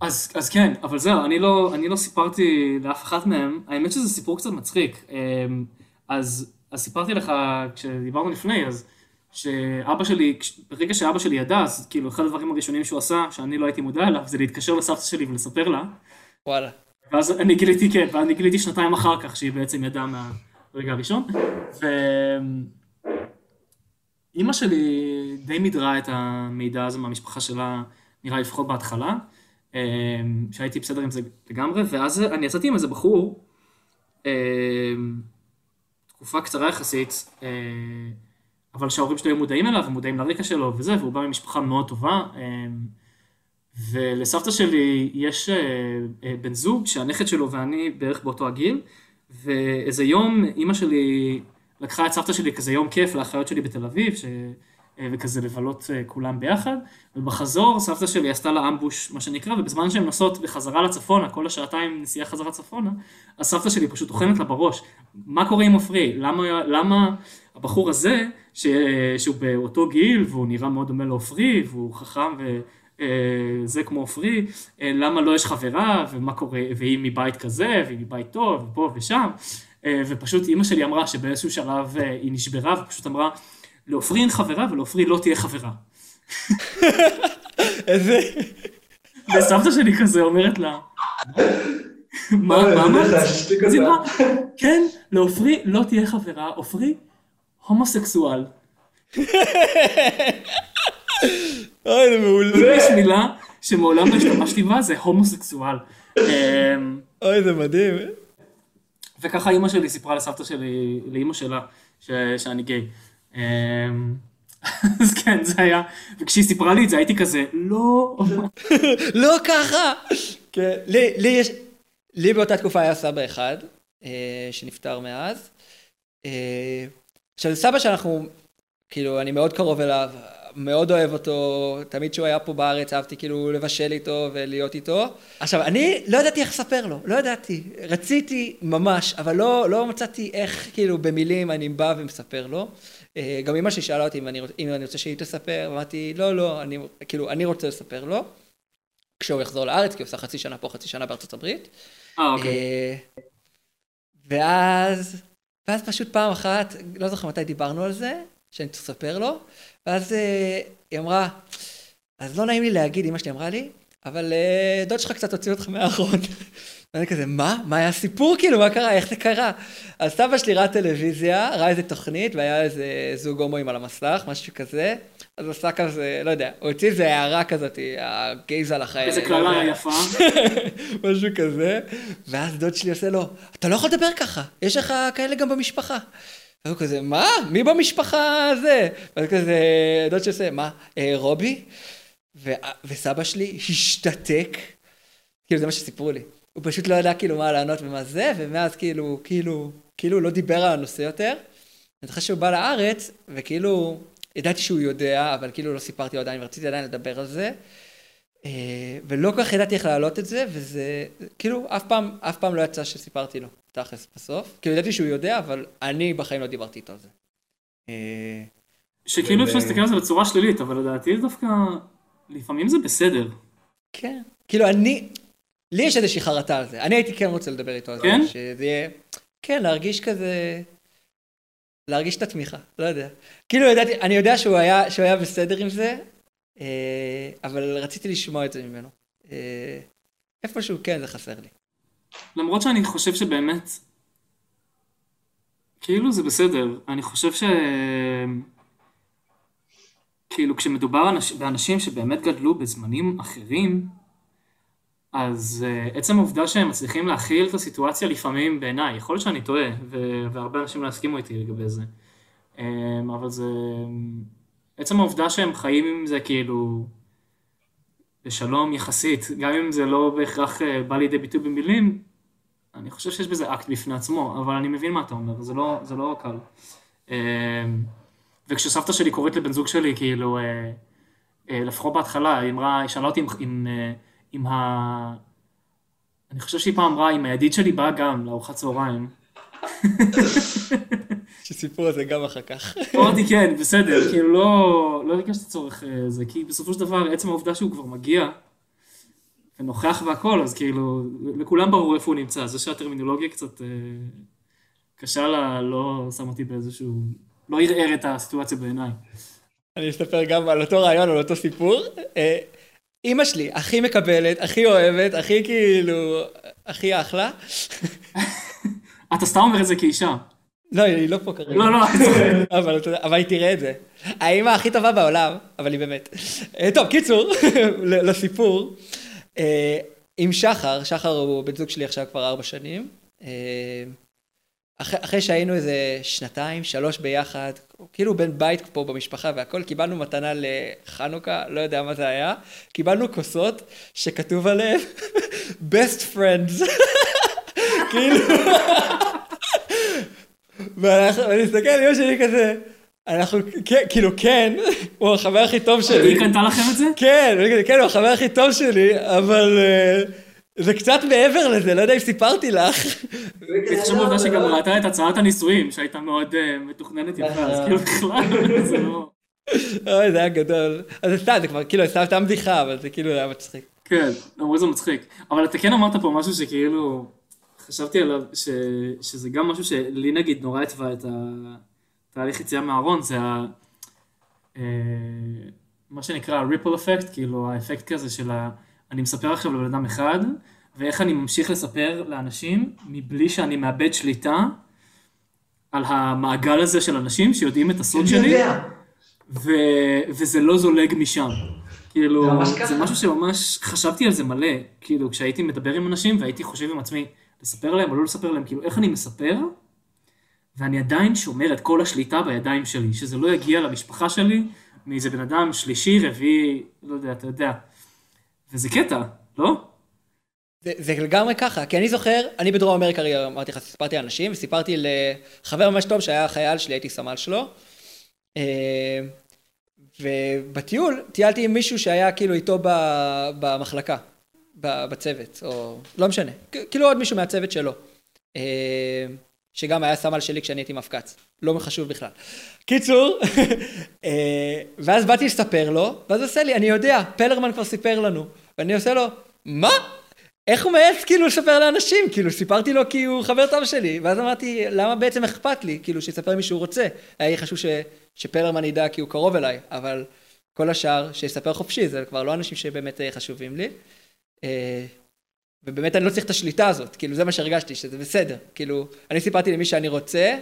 B: אז, אז כן, אבל זהו, אני לא, אני לא סיפרתי לאף אחת מהם, האמת שזה סיפור קצת מצחיק. אה, אז, אז סיפרתי לך, כשדיברנו לפני, אז שאבא שלי, ברגע שאבא שלי ידע, אז כאילו אחד הדברים הראשונים שהוא עשה, שאני לא הייתי מודע אליו, זה להתקשר לסבתא שלי ולספר לה.
A: וואלה.
B: ואז אני גיליתי, כן, ואני גיליתי שנתיים אחר כך שהיא בעצם ידעה מהרגע הראשון. ואימא שלי די מידרה את המידע הזה מהמשפחה שלה, נראה לי לפחות בהתחלה, אה, שהייתי בסדר עם זה לגמרי, ואז אני יצאתי עם איזה בחור, אה, תקופה קצרה יחסית, אה, אבל שההורים שלי היו מודעים אליו ומודעים לרקע שלו וזה, והוא בא ממשפחה מאוד טובה. ולסבתא שלי יש בן זוג שהנכד שלו ואני בערך באותו הגיל, ואיזה יום אימא שלי לקחה את סבתא שלי כזה יום כיף לאחיות שלי בתל אביב, ש... אה, וכזה לבלות אה, כולם ביחד, ובחזור סבתא שלי עשתה לה אמבוש, מה שנקרא, ובזמן שהן נוסעות בחזרה לצפונה, כל השעתיים נסיעה חזרה צפונה, אז סבתא שלי פשוט טוחנת לה בראש, מה קורה עם עופרי? למה, למה הבחור הזה, ש... שהוא באותו גיל, והוא נראה מאוד דומה לעופרי, והוא חכם ו... אה, זה כמו עופרי, למה לא יש חברה, ומה קורה, והיא מבית כזה, והיא מבית טוב, ופה ושם, ופשוט אימא שלי אמרה שבאיזשהו שלב היא נשברה, ופשוט אמרה, לעופרי אין חברה ולעופרי לא תהיה חברה.
A: איזה...
B: וסבתא שלי כזה אומרת לה, מה,
C: אוי,
B: מה
C: זה
B: אמרת? אז היא. אמרה, כן, לעופרי לא תהיה חברה, עופרי הומוסקסואל.
A: אוי, זה מעולה.
B: יש מילה שמעולם לא השתמשתי בה, זה הומוסקסואל. אמ,
A: אוי, זה מדהים.
B: וככה אימא שלי סיפרה לסבתא שלי, לאימא שלה, ש, שאני גיי. אמ, אז כן, זה היה, וכשהיא סיפרה לי את זה הייתי כזה, לא,
A: לא ככה! כן, לי, באותה תקופה היה סבא אחד, אה, שנפטר מאז. אה, עכשיו, סבא שאנחנו, כאילו, אני מאוד קרוב אליו, מאוד אוהב אותו, תמיד כשהוא היה פה בארץ אהבתי כאילו לבשל איתו ולהיות איתו. עכשיו, אני לא ידעתי איך לספר לו, לא ידעתי. רציתי ממש, אבל לא, לא מצאתי איך, כאילו, במילים אני בא ומספר לו. אה, גם אמא שלי שאלה אותי אם אני, אם אני רוצה שהיא תספר, אמרתי, לא, לא, אני, כאילו, אני רוצה לספר לו. כשהוא יחזור לארץ, כי הוא עושה חצי שנה פה, חצי שנה בארצות הברית.
B: אה, אוקיי.
A: אה, ואז, ואז פשוט פעם אחת, לא זוכר מתי דיברנו על זה, שאני צריך לספר לו, ואז אה, היא אמרה, אז לא נעים לי להגיד, אמא שלי אמרה לי, אבל דוד שלך קצת הוציא אותך מהארון. ואני כזה, מה? מה היה הסיפור כאילו? מה קרה? איך זה קרה? אז סבא שלי ראה טלוויזיה, ראה איזה תוכנית, והיה איזה זוג הומואים על המסך, משהו כזה. אז עשה כזה, לא יודע, הוא הוציא איזה הערה כזאת, הגייז על החיים.
B: איזה קללה יפה.
A: משהו כזה, ואז דוד שלי עושה לו, אתה לא יכול לדבר ככה, יש לך כאלה גם במשפחה. והוא כזה, מה? מי במשפחה הזה? ואז כזה, דוד שלי עושה, מה, אה, רובי? וסבא שלי השתתק, כאילו זה מה שסיפרו לי. הוא פשוט לא ידע כאילו מה לענות ומה זה, ומאז כאילו, כאילו, כאילו לא דיבר על הנושא יותר. אחרי שהוא בא לארץ, וכאילו, ידעתי שהוא יודע, אבל כאילו לא סיפרתי לו עדיין, ורציתי עדיין לדבר על זה. אה, ולא כל כך ידעתי איך להעלות את זה, וזה, כאילו, אף פעם, אף פעם לא יצא שסיפרתי לו, תכלס, בסוף. כאילו, ידעתי שהוא יודע, אבל אני בחיים לא דיברתי איתו על זה. אה,
B: שכאילו אפשר להסתכל על זה בצורה שלילית, אבל לדעתי דווקא, לפעמים זה בסדר.
A: כן. כאילו, אני, לי יש איזושהי חרטה על זה. אני הייתי כן רוצה לדבר איתו על זה.
B: כן?
A: שזה יהיה, כן, להרגיש כזה, להרגיש את התמיכה, לא יודע. כאילו, ידעתי, אני יודע שהוא היה, שהוא היה בסדר עם זה, אה, אבל רציתי לשמוע את זה ממנו. אה, איפשהו כן, זה חסר לי.
B: למרות שאני חושב שבאמת, כאילו זה בסדר. אני חושב ש... כאילו כשמדובר אנש... באנשים שבאמת גדלו בזמנים אחרים, אז uh, עצם העובדה שהם מצליחים להכיל את הסיטואציה לפעמים בעיניי, יכול להיות שאני טועה. והרבה אנשים לא יסכימו איתי לגבי זה, um, אבל זה... עצם העובדה שהם חיים עם זה כאילו בשלום יחסית, גם אם זה לא בהכרח uh, בא לידי ביטוי במילים, אני חושב שיש בזה אקט בפני עצמו, אבל אני מבין מה אתה אומר, זה לא, זה לא קל. Um, וכשסבתא שלי קוראת לבן זוג שלי, כאילו, אה, אה, לפחות בהתחלה, היא אמרה, היא שאלה אותי אם, אם, אה, אם ה... אני חושב שהיא פעם אמרה, אם הידיד שלי בא גם לארוחת צהריים.
A: שסיפור על זה גם אחר כך.
B: אמרתי כן, בסדר, כאילו לא, לא הרגשתי צורך אה, זה, כי בסופו של דבר, עצם העובדה שהוא כבר מגיע, ונוכח והכל, אז כאילו, לכולם ברור איפה הוא נמצא, זה שהטרמינולוגיה קצת אה, קשה לה, לא שם אותי באיזשהו, לא ערער את הסיטואציה בעיניי.
A: אני אספר גם על אותו רעיון, על אותו סיפור. אה, אימא שלי, הכי מקבלת, הכי אוהבת, הכי כאילו, הכי אחלה.
B: אתה סתם אומר את זה כאישה.
A: לא, היא לא פה כרגע.
B: לא, לא,
A: אבל, אבל היא תראה את זה. האימא הכי טובה בעולם, אבל היא באמת. אה, טוב, קיצור, לסיפור. אה, עם שחר, שחר הוא בן זוג שלי עכשיו כבר ארבע שנים. אחרי, אחרי שהיינו איזה שנתיים, שלוש ביחד, כאילו בן בית פה במשפחה והכל, קיבלנו מתנה לחנוכה, לא יודע מה זה היה, קיבלנו כוסות שכתוב עליהן best friends. כאילו... ואנחנו- ואני מסתכל על אמא שלי כזה, אנחנו, כן, כאילו כן, הוא החבר הכי טוב שלי.
B: היא קנתה לכם את זה?
A: כן, כן, הוא החבר הכי טוב שלי, אבל אה, זה קצת מעבר לזה, לא יודע אם סיפרתי לך.
B: אני חושב בעובדה שגם ראתה את הצעת הנישואים, שהייתה מאוד אה, מתוכננת יפה, אז כאילו בכלל, זה לא...
A: אוי, זה היה גדול. אז זה סתם, זה כבר, כאילו, סתם סתם בדיחה, אבל זה כאילו היה מצחיק.
B: כן, למרות זה מצחיק. אבל אתה כן אמרת פה משהו שכאילו, חשבתי עליו, ש, שזה גם משהו שלי נגיד נורא התווה את התהליך יציאה מהארון, זה ה... אה, מה שנקרא ריפל אפקט, כאילו האפקט כזה של ה... אני מספר עכשיו לבן אדם אחד, ואיך אני ממשיך לספר לאנשים מבלי שאני מאבד שליטה על המעגל הזה של אנשים שיודעים את הסוד שלי. ו... וזה לא זולג משם. כאילו,
C: זה
B: זה. משהו שממש חשבתי על זה מלא, כאילו, כשהייתי מדבר עם אנשים והייתי חושב עם עצמי, לספר להם או לא לספר להם, כאילו, איך אני מספר, ואני עדיין שומר את כל השליטה בידיים שלי, שזה לא יגיע למשפחה שלי מאיזה בן אדם שלישי, רביעי, לא יודע, אתה יודע. וזה קטע, לא?
A: זה, זה לגמרי ככה, כי אני זוכר, אני בדרום אמריקה, הרי אמרתי לך, סיפרתי לאנשים, וסיפרתי לחבר ממש טוב שהיה חייל שלי, הייתי סמל שלו. אה, ובטיול טיילתי עם מישהו שהיה כאילו איתו במחלקה, בצוות, או לא משנה, כאילו עוד מישהו מהצוות שלו. אה, שגם היה סמל שלי כשאני הייתי מפק"ץ, לא חשוב בכלל. קיצור, אה, ואז באתי לספר לו, ואז עושה לי, אני יודע, פלרמן כבר סיפר לנו. ואני עושה לו, מה? איך הוא מעז כאילו לספר לאנשים? כאילו, סיפרתי לו כי הוא חבר טוב שלי. ואז אמרתי, למה בעצם אכפת לי? כאילו, שיספר מי שהוא רוצה. היה לי חשוב ש... שפלרמן ידע כי הוא קרוב אליי, אבל כל השאר, שיספר חופשי, זה כבר לא אנשים שבאמת אה, חשובים לי. ובאמת אני לא צריך את השליטה הזאת, כאילו זה מה שהרגשתי, שזה בסדר. כאילו, אני סיפרתי למי שאני רוצה,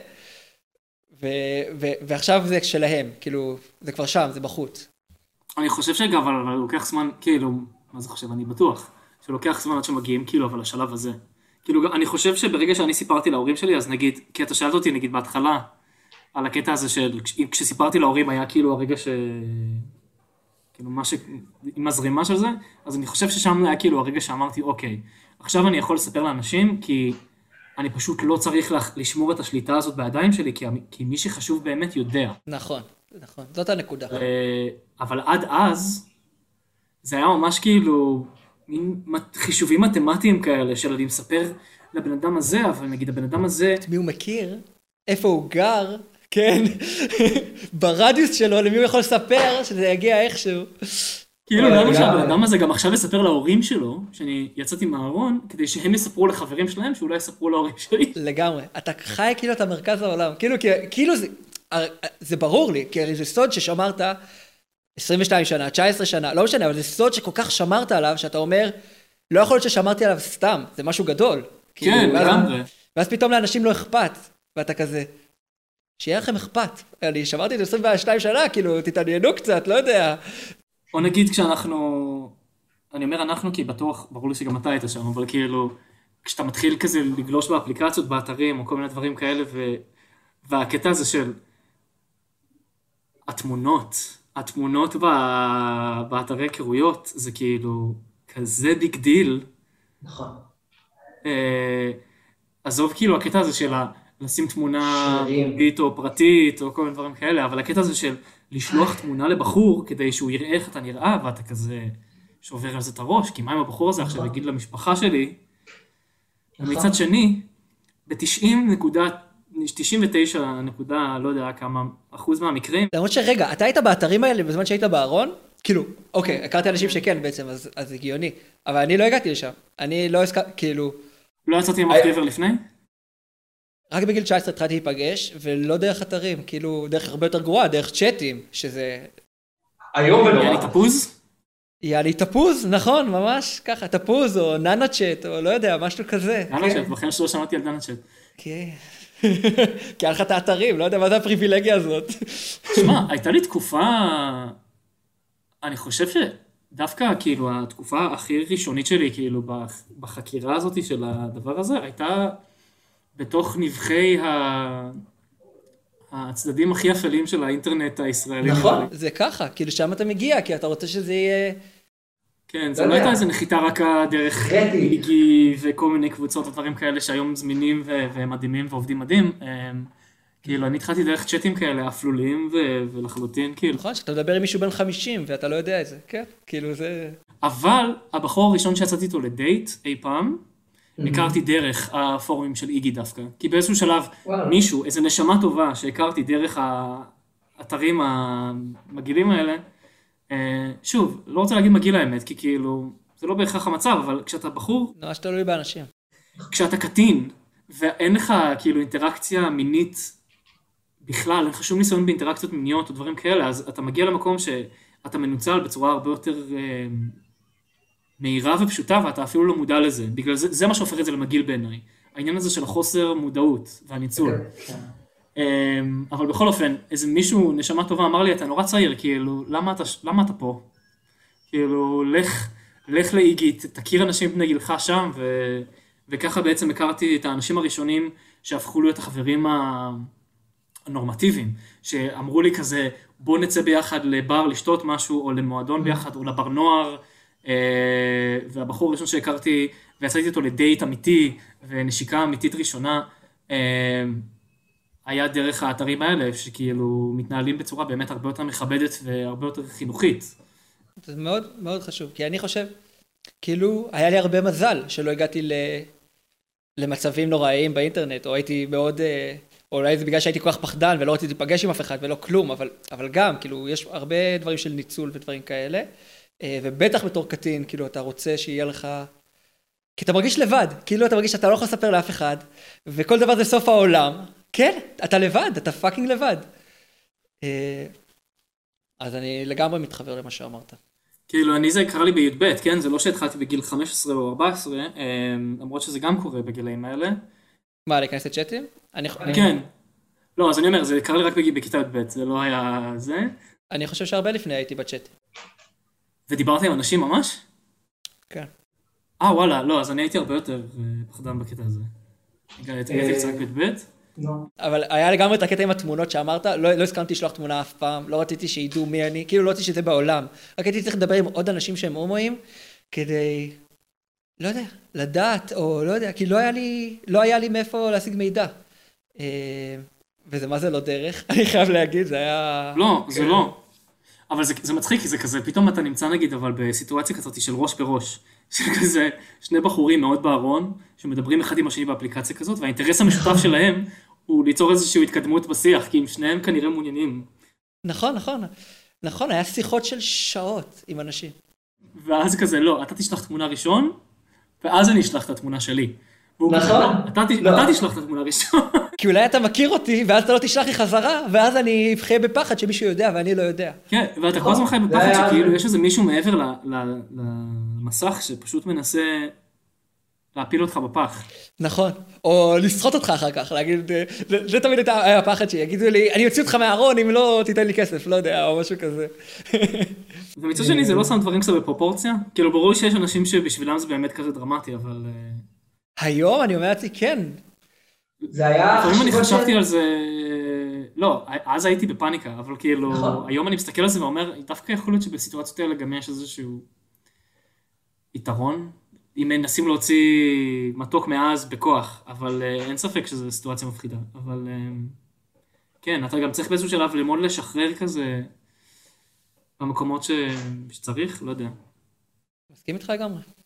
A: ו- ו- ועכשיו זה שלהם, כאילו, זה כבר שם, זה בחוץ.
B: אני חושב שגם, אבל לוקח זמן, כאילו, מה זה חושב? אני בטוח, שלוקח זמן עד שמגיעים, כאילו, אבל לשלב הזה. כאילו, אני חושב שברגע שאני סיפרתי להורים שלי, אז נגיד, כי אתה שאלת אותי, נגיד, בהתחלה, על הקטע הזה של, כש- כשסיפרתי להורים היה כאילו הרגע ש... כאילו, מה ש... עם הזרימה של זה, אז אני חושב ששם היה כאילו הרגע שאמרתי, אוקיי, עכשיו אני יכול לספר לאנשים, כי אני פשוט לא צריך לח- לשמור את השליטה הזאת בידיים שלי, כי, כי מי שחשוב באמת יודע.
A: נכון, נכון, זאת הנקודה.
B: אה, אבל עד אז, זה היה ממש כאילו, מין חישובים מתמטיים כאלה, של אני מספר לבן אדם הזה, אבל נגיד הבן אדם הזה,
A: את מי הוא מכיר, איפה הוא גר, כן, ברדיוס שלו, למי הוא יכול לספר, שזה יגיע איכשהו.
B: כאילו למה שהבן
C: לגמרי.
B: אדם הזה גם עכשיו יספר להורים שלו, שאני יצאתי מהארון, כדי שהם יספרו לחברים שלהם, שאולי יספרו להורים שלי.
A: לגמרי. אתה חי כאילו אתה מרכז העולם. כאילו, כי- כאילו זה, זה ברור לי, כי הרי זה סוד ששמרת 22 שנה, 19 שנה, לא משנה, אבל זה סוד שכל כך שמרת עליו, שאתה אומר, לא יכול להיות ששמרתי עליו סתם, זה משהו גדול. כאילו,
B: כן,
A: ואז-
B: לגמרי.
A: ואז פתאום לאנשים לא אכפת, ואתה כזה, שיהיה לכם אכפת. אני שמרתי את זה 22 שנה, כאילו, תתעניינו קצת, לא יודע.
B: או נגיד כשאנחנו, אני אומר אנחנו כי בטוח, ברור לי שגם אתה היית שם, אבל כאילו, כשאתה מתחיל כזה לגלוש באפליקציות, באתרים, או כל מיני דברים כאלה, ו... והקטע הזה של התמונות, התמונות ב... באתרי היכרויות, זה כאילו כזה big deal.
C: נכון.
B: אה, עזוב כאילו הקטע הזה של ה- לשים תמונה. פומבית או פרטית או כל מיני דברים כאלה, אבל הקטע הזה של לשלוח תמונה לבחור כדי שהוא יראה איך אתה נראה ואתה כזה שובר על זה את הראש, כי מה אם הבחור הזה עכשיו
C: נכון.
B: יגיד למשפחה שלי,
C: נכון.
B: ומצד שני, ב-90 נקודה, 99 נקודה, לא יודע כמה אחוז מהמקרים,
A: למרות שרגע, אתה היית באתרים האלה בזמן שהיית בארון? כאילו, אוקיי, הכרתי אנשים שכן בעצם, אז אז הגיוני. אבל אני לא הגעתי לשם. אני לא הזכרתי, כאילו,
B: לא יצאתי עם אף
C: אה,
B: גבר לפני,
A: רק בגיל 19 התחלתי להיפגש, ולא דרך אתרים, כאילו, דרך הרבה יותר גרועה, דרך צ'אטים, שזה...
C: איום
B: היה לי
C: ונורא.
B: תפוז,
A: יהיה לי תפוז, נכון, ממש ככה, תפוז, או ננו צ'אט, או לא יודע, משהו כזה.
B: דנה צ'אט, בחיים שלא שמעתי על דנה צ'אט.
A: כן. כי היה לך את האתרים, לא יודע מה זה הפריבילגיה הזאת.
B: שמע, הייתה לי תקופה, אני חושב שדווקא כאילו התקופה הכי ראשונית שלי כאילו בח- בחקירה הזאת של הדבר הזה הייתה בתוך נבחי ה... הצדדים הכי אפלים של האינטרנט הישראלי.
C: נכון.
A: זה ככה, כאילו שם אתה מגיע, כי אתה רוצה שזה יהיה...
B: כן,
C: לא
B: לא
C: יודע.
B: הייתה איזה נחיתה רכה דרך. איגי וכל מיני קבוצות ודברים כאלה שהיום זמינים ו- ומדהימים ועובדים מדהים. אמ, כאילו, אני התחלתי דרך צ'אטים כאלה אפלוליים ו- ולחלוטין, כאילו.
A: נכון, שאתה מדבר עם מישהו בן 50 ואתה לא יודע את זה, כן, כאילו זה...
B: אבל הבחור הראשון שיצאתי איתו לדייט אי פעם, הכרתי דרך הפורומים של איגי דווקא. כי באיזשהו שלב
C: וואלה.
B: מישהו, איזו נשמה טובה שהכרתי דרך האתרים המגעילים האלה, אה, שוב, לא רוצה להגיד מגעיל האמת, כי כאילו, זה לא בהכרח המצב, אבל כשאתה בחור,
A: ממש תלוי באנשים.
B: כשאתה קטין, ואין לך כאילו אינטראקציה מינית בכלל, אין לך שום ניסיון באינטראקציות מיניות או דברים כאלה, אז אתה מגיע למקום שאתה מנוצל בצורה הרבה יותר אה, מהירה ופשוטה, ואתה אפילו לא מודע לזה. בגלל זה, זה מה שהופך את זה למגעיל בעיניי. העניין הזה של החוסר מודעות והניצול.
C: כן.
B: אמ, אבל בכל אופן, איזה מישהו, נשמה טובה, אמר לי, אתה נורא צעיר, כאילו, למה אתה, למה אתה פה? כאילו, לך, לך לאיגי, תכיר אנשים בני גילך שם, ו, וככה בעצם הכרתי את האנשים הראשונים שהפכו להיות החברים הנורמטיביים, שאמרו לי כזה, בוא נצא ביחד לבר לשתות משהו, או למועדון ביחד, או לבר נוער, והבחור הראשון שהכרתי, ויצאתי איתו לדייט אמיתי, ונשיקה אמיתית ראשונה, אה, היה דרך האתרים האלה, שכאילו מתנהלים בצורה באמת הרבה יותר מכבדת והרבה יותר חינוכית.
A: זה מאוד מאוד חשוב, כי אני חושב, כאילו, היה לי הרבה מזל שלא הגעתי ל... למצבים נוראיים באינטרנט, או הייתי מאוד, אה, או אולי זה בגלל שהייתי כל כך פחדן ולא רציתי להיפגש עם אף אחד ולא כלום, אבל, אבל גם, כאילו, יש הרבה דברים של ניצול ודברים כאלה. אה, ובטח בתור קטין, כאילו, אתה רוצה שיהיה לך... כי אתה מרגיש לבד, כאילו אתה מרגיש שאתה לא יכול לספר לאף אחד, וכל דבר זה סוף העולם. כן, אתה לבד, אתה פאקינג לבד. אה, אז אני לגמרי מתחבר למה שאמרת.
B: כאילו, אני זה קרה לי בי"ב, כן? זה לא שהתחלתי בגיל 15 או 14, אה, למרות שזה גם קורה בגילאים האלה.
A: מה, להיכנס לצ'אטים? אני,
B: כן. לא, אז אני אומר, זה קרה לי רק בכיתה י"ב, זה לא היה זה.
A: אני חושב שהרבה לפני הייתי בצ'אט.
B: ודיברת עם אנשים ממש?
A: כן.
B: אה, וואלה, לא, אז אני הייתי הרבה יותר אה, פחדן בקטע הזה. הייתי קצת בי"ב.
C: נו.
A: אבל היה לגמרי את הקטע עם התמונות שאמרת, לא, לא הסכמתי לשלוח תמונה אף פעם, לא רציתי שידעו מי אני, כאילו לא רציתי שזה בעולם. רק הייתי צריך לדבר עם עוד אנשים שהם הומואים, כדי, לא יודע, לדעת, או לא יודע, כי לא היה לי, לא היה לי מאיפה להשיג מידע. אה, וזה מה זה לא דרך, אני חייב להגיד, זה היה...
B: לא, זה לא. אבל זה, זה מצחיק, כי זה כזה, פתאום אתה נמצא נגיד, אבל בסיטואציה כזאת של ראש בראש. של כזה שני בחורים מאוד בארון, שמדברים אחד עם השני באפליקציה כזאת, והאינטרס המשותף שלהם הוא ליצור איזושהי התקדמות בשיח, כי הם שניהם כנראה מעוניינים.
A: נכון, נכון. נכון, היה שיחות של שעות עם אנשים.
B: ואז כזה, לא, אתה תשלח תמונה ראשון, ואז אני אשלח את התמונה שלי. כזה,
C: נכון.
B: "לא, אתה, ת-
C: לא.
B: אתה תשלח את התמונה ראשון.
A: כי אולי אתה מכיר אותי, ואז אתה לא תשלח לי חזרה, ואז אני אבכה בפחד שמישהו יודע ואני לא יודע.
B: כן, ואתה כל הזמן חי
C: זה
B: בפחד שכאילו יש איזה מישהו מעבר ל- ל- למסך שפשוט מנסה להפיל אותך בפח.
A: נכון. או לסחוט אותך אחר כך, להגיד, אה, זה תמיד היה הפחד שיגידו לי, אני אוציא אותך מהארון אם לא תיתן לי כסף, לא יודע, או משהו כזה.
B: ומצד שני זה לא שם דברים קצת בפרופורציה. כאילו ברור שיש אנשים שבשבילם זה באמת כזה דרמטי, אבל...
A: היום אני אומר לעצמי, כן,
C: זה היה...
B: לפעמים אני חשבתי על זה... לא, אז הייתי בפאניקה, אבל כאילו,
C: נכון.
B: היום אני מסתכל על זה ואומר, דווקא יכול להיות שבסיטואציות האלה גם יש איזשהו יתרון, אם מנסים להוציא מתוק מעז בכוח, אבל אה, אין ספק שזו סיטואציה מפחידה, אבל אה, כן, אתה גם צריך באיזשהו שלב ללמוד לשחרר כזה במקומות ש... שצריך, לא יודע.
A: מסכים איתך לגמרי.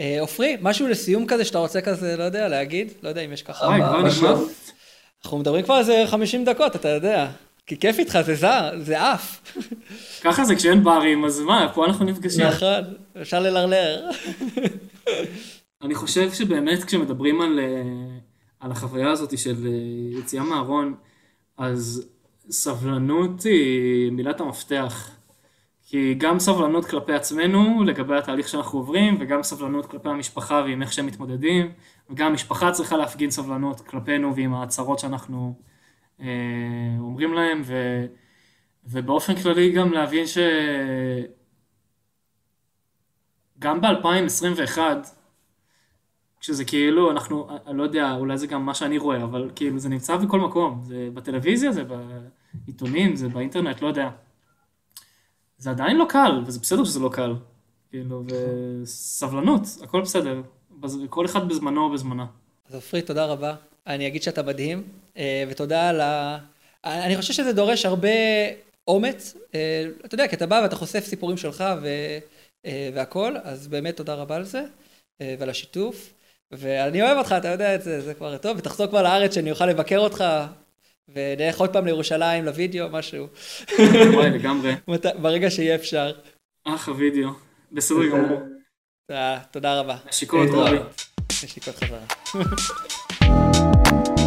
A: אה, עופרי, משהו לסיום כזה שאתה רוצה כזה, לא יודע, להגיד? לא יודע אם יש ככה.
B: וואי, כבר
C: ממש
B: נגמר?
C: לא.
A: אנחנו מדברים כבר איזה 50 דקות, אתה יודע. כי כיף איתך, זה זר, זה עף.
B: ככה זה כשאין ברים, אז מה, פה אנחנו נפגשים.
A: נכון, אפשר ללרלר.
B: אני חושב שבאמת כשמדברים על, אה, על החוויה הזאת של אה, יציאה מהארון, אז סבלנות היא מילת המפתח. כי גם סבלנות כלפי עצמנו, לגבי התהליך שאנחנו עוברים, וגם סבלנות כלפי המשפחה ועם איך שהם מתמודדים, וגם המשפחה צריכה להפגין סבלנות כלפינו ועם ההצהרות שאנחנו אה, אומרים להם, ו, ובאופן כללי גם להבין שגם ב-2021, כשזה כאילו, אנחנו, אני לא יודע, אולי זה גם מה שאני רואה, אבל כאילו זה נמצא בכל מקום, זה בטלוויזיה, זה בעיתונים, זה באינטרנט, לא יודע. זה עדיין לא קל, וזה בסדר שזה לא קל. כאילו, וסבלנות, הכל בסדר. כל אחד בזמנו או בזמנה.
A: אז עופרי, תודה רבה. אני אגיד שאתה מדהים, אה, ותודה על ה... אני חושב שזה דורש הרבה אומץ. אה, אתה יודע, כי אתה בא ואתה חושף סיפורים שלך ו... אה, והכל, אז באמת תודה רבה על זה, ועל השיתוף. ואני אוהב אותך, אתה יודע את זה, זה כבר טוב, ותחזור כבר לארץ שאני אוכל לבקר אותך, ונלך עוד פעם לירושלים, לוידאו, משהו,
B: וואי, לגמרי.
A: ברגע שיהיה אפשר.
B: אחלה וידאו. בסדר גמור.
A: תודה רבה.
B: נשיקות. אורי.
A: נשיקות חזרה.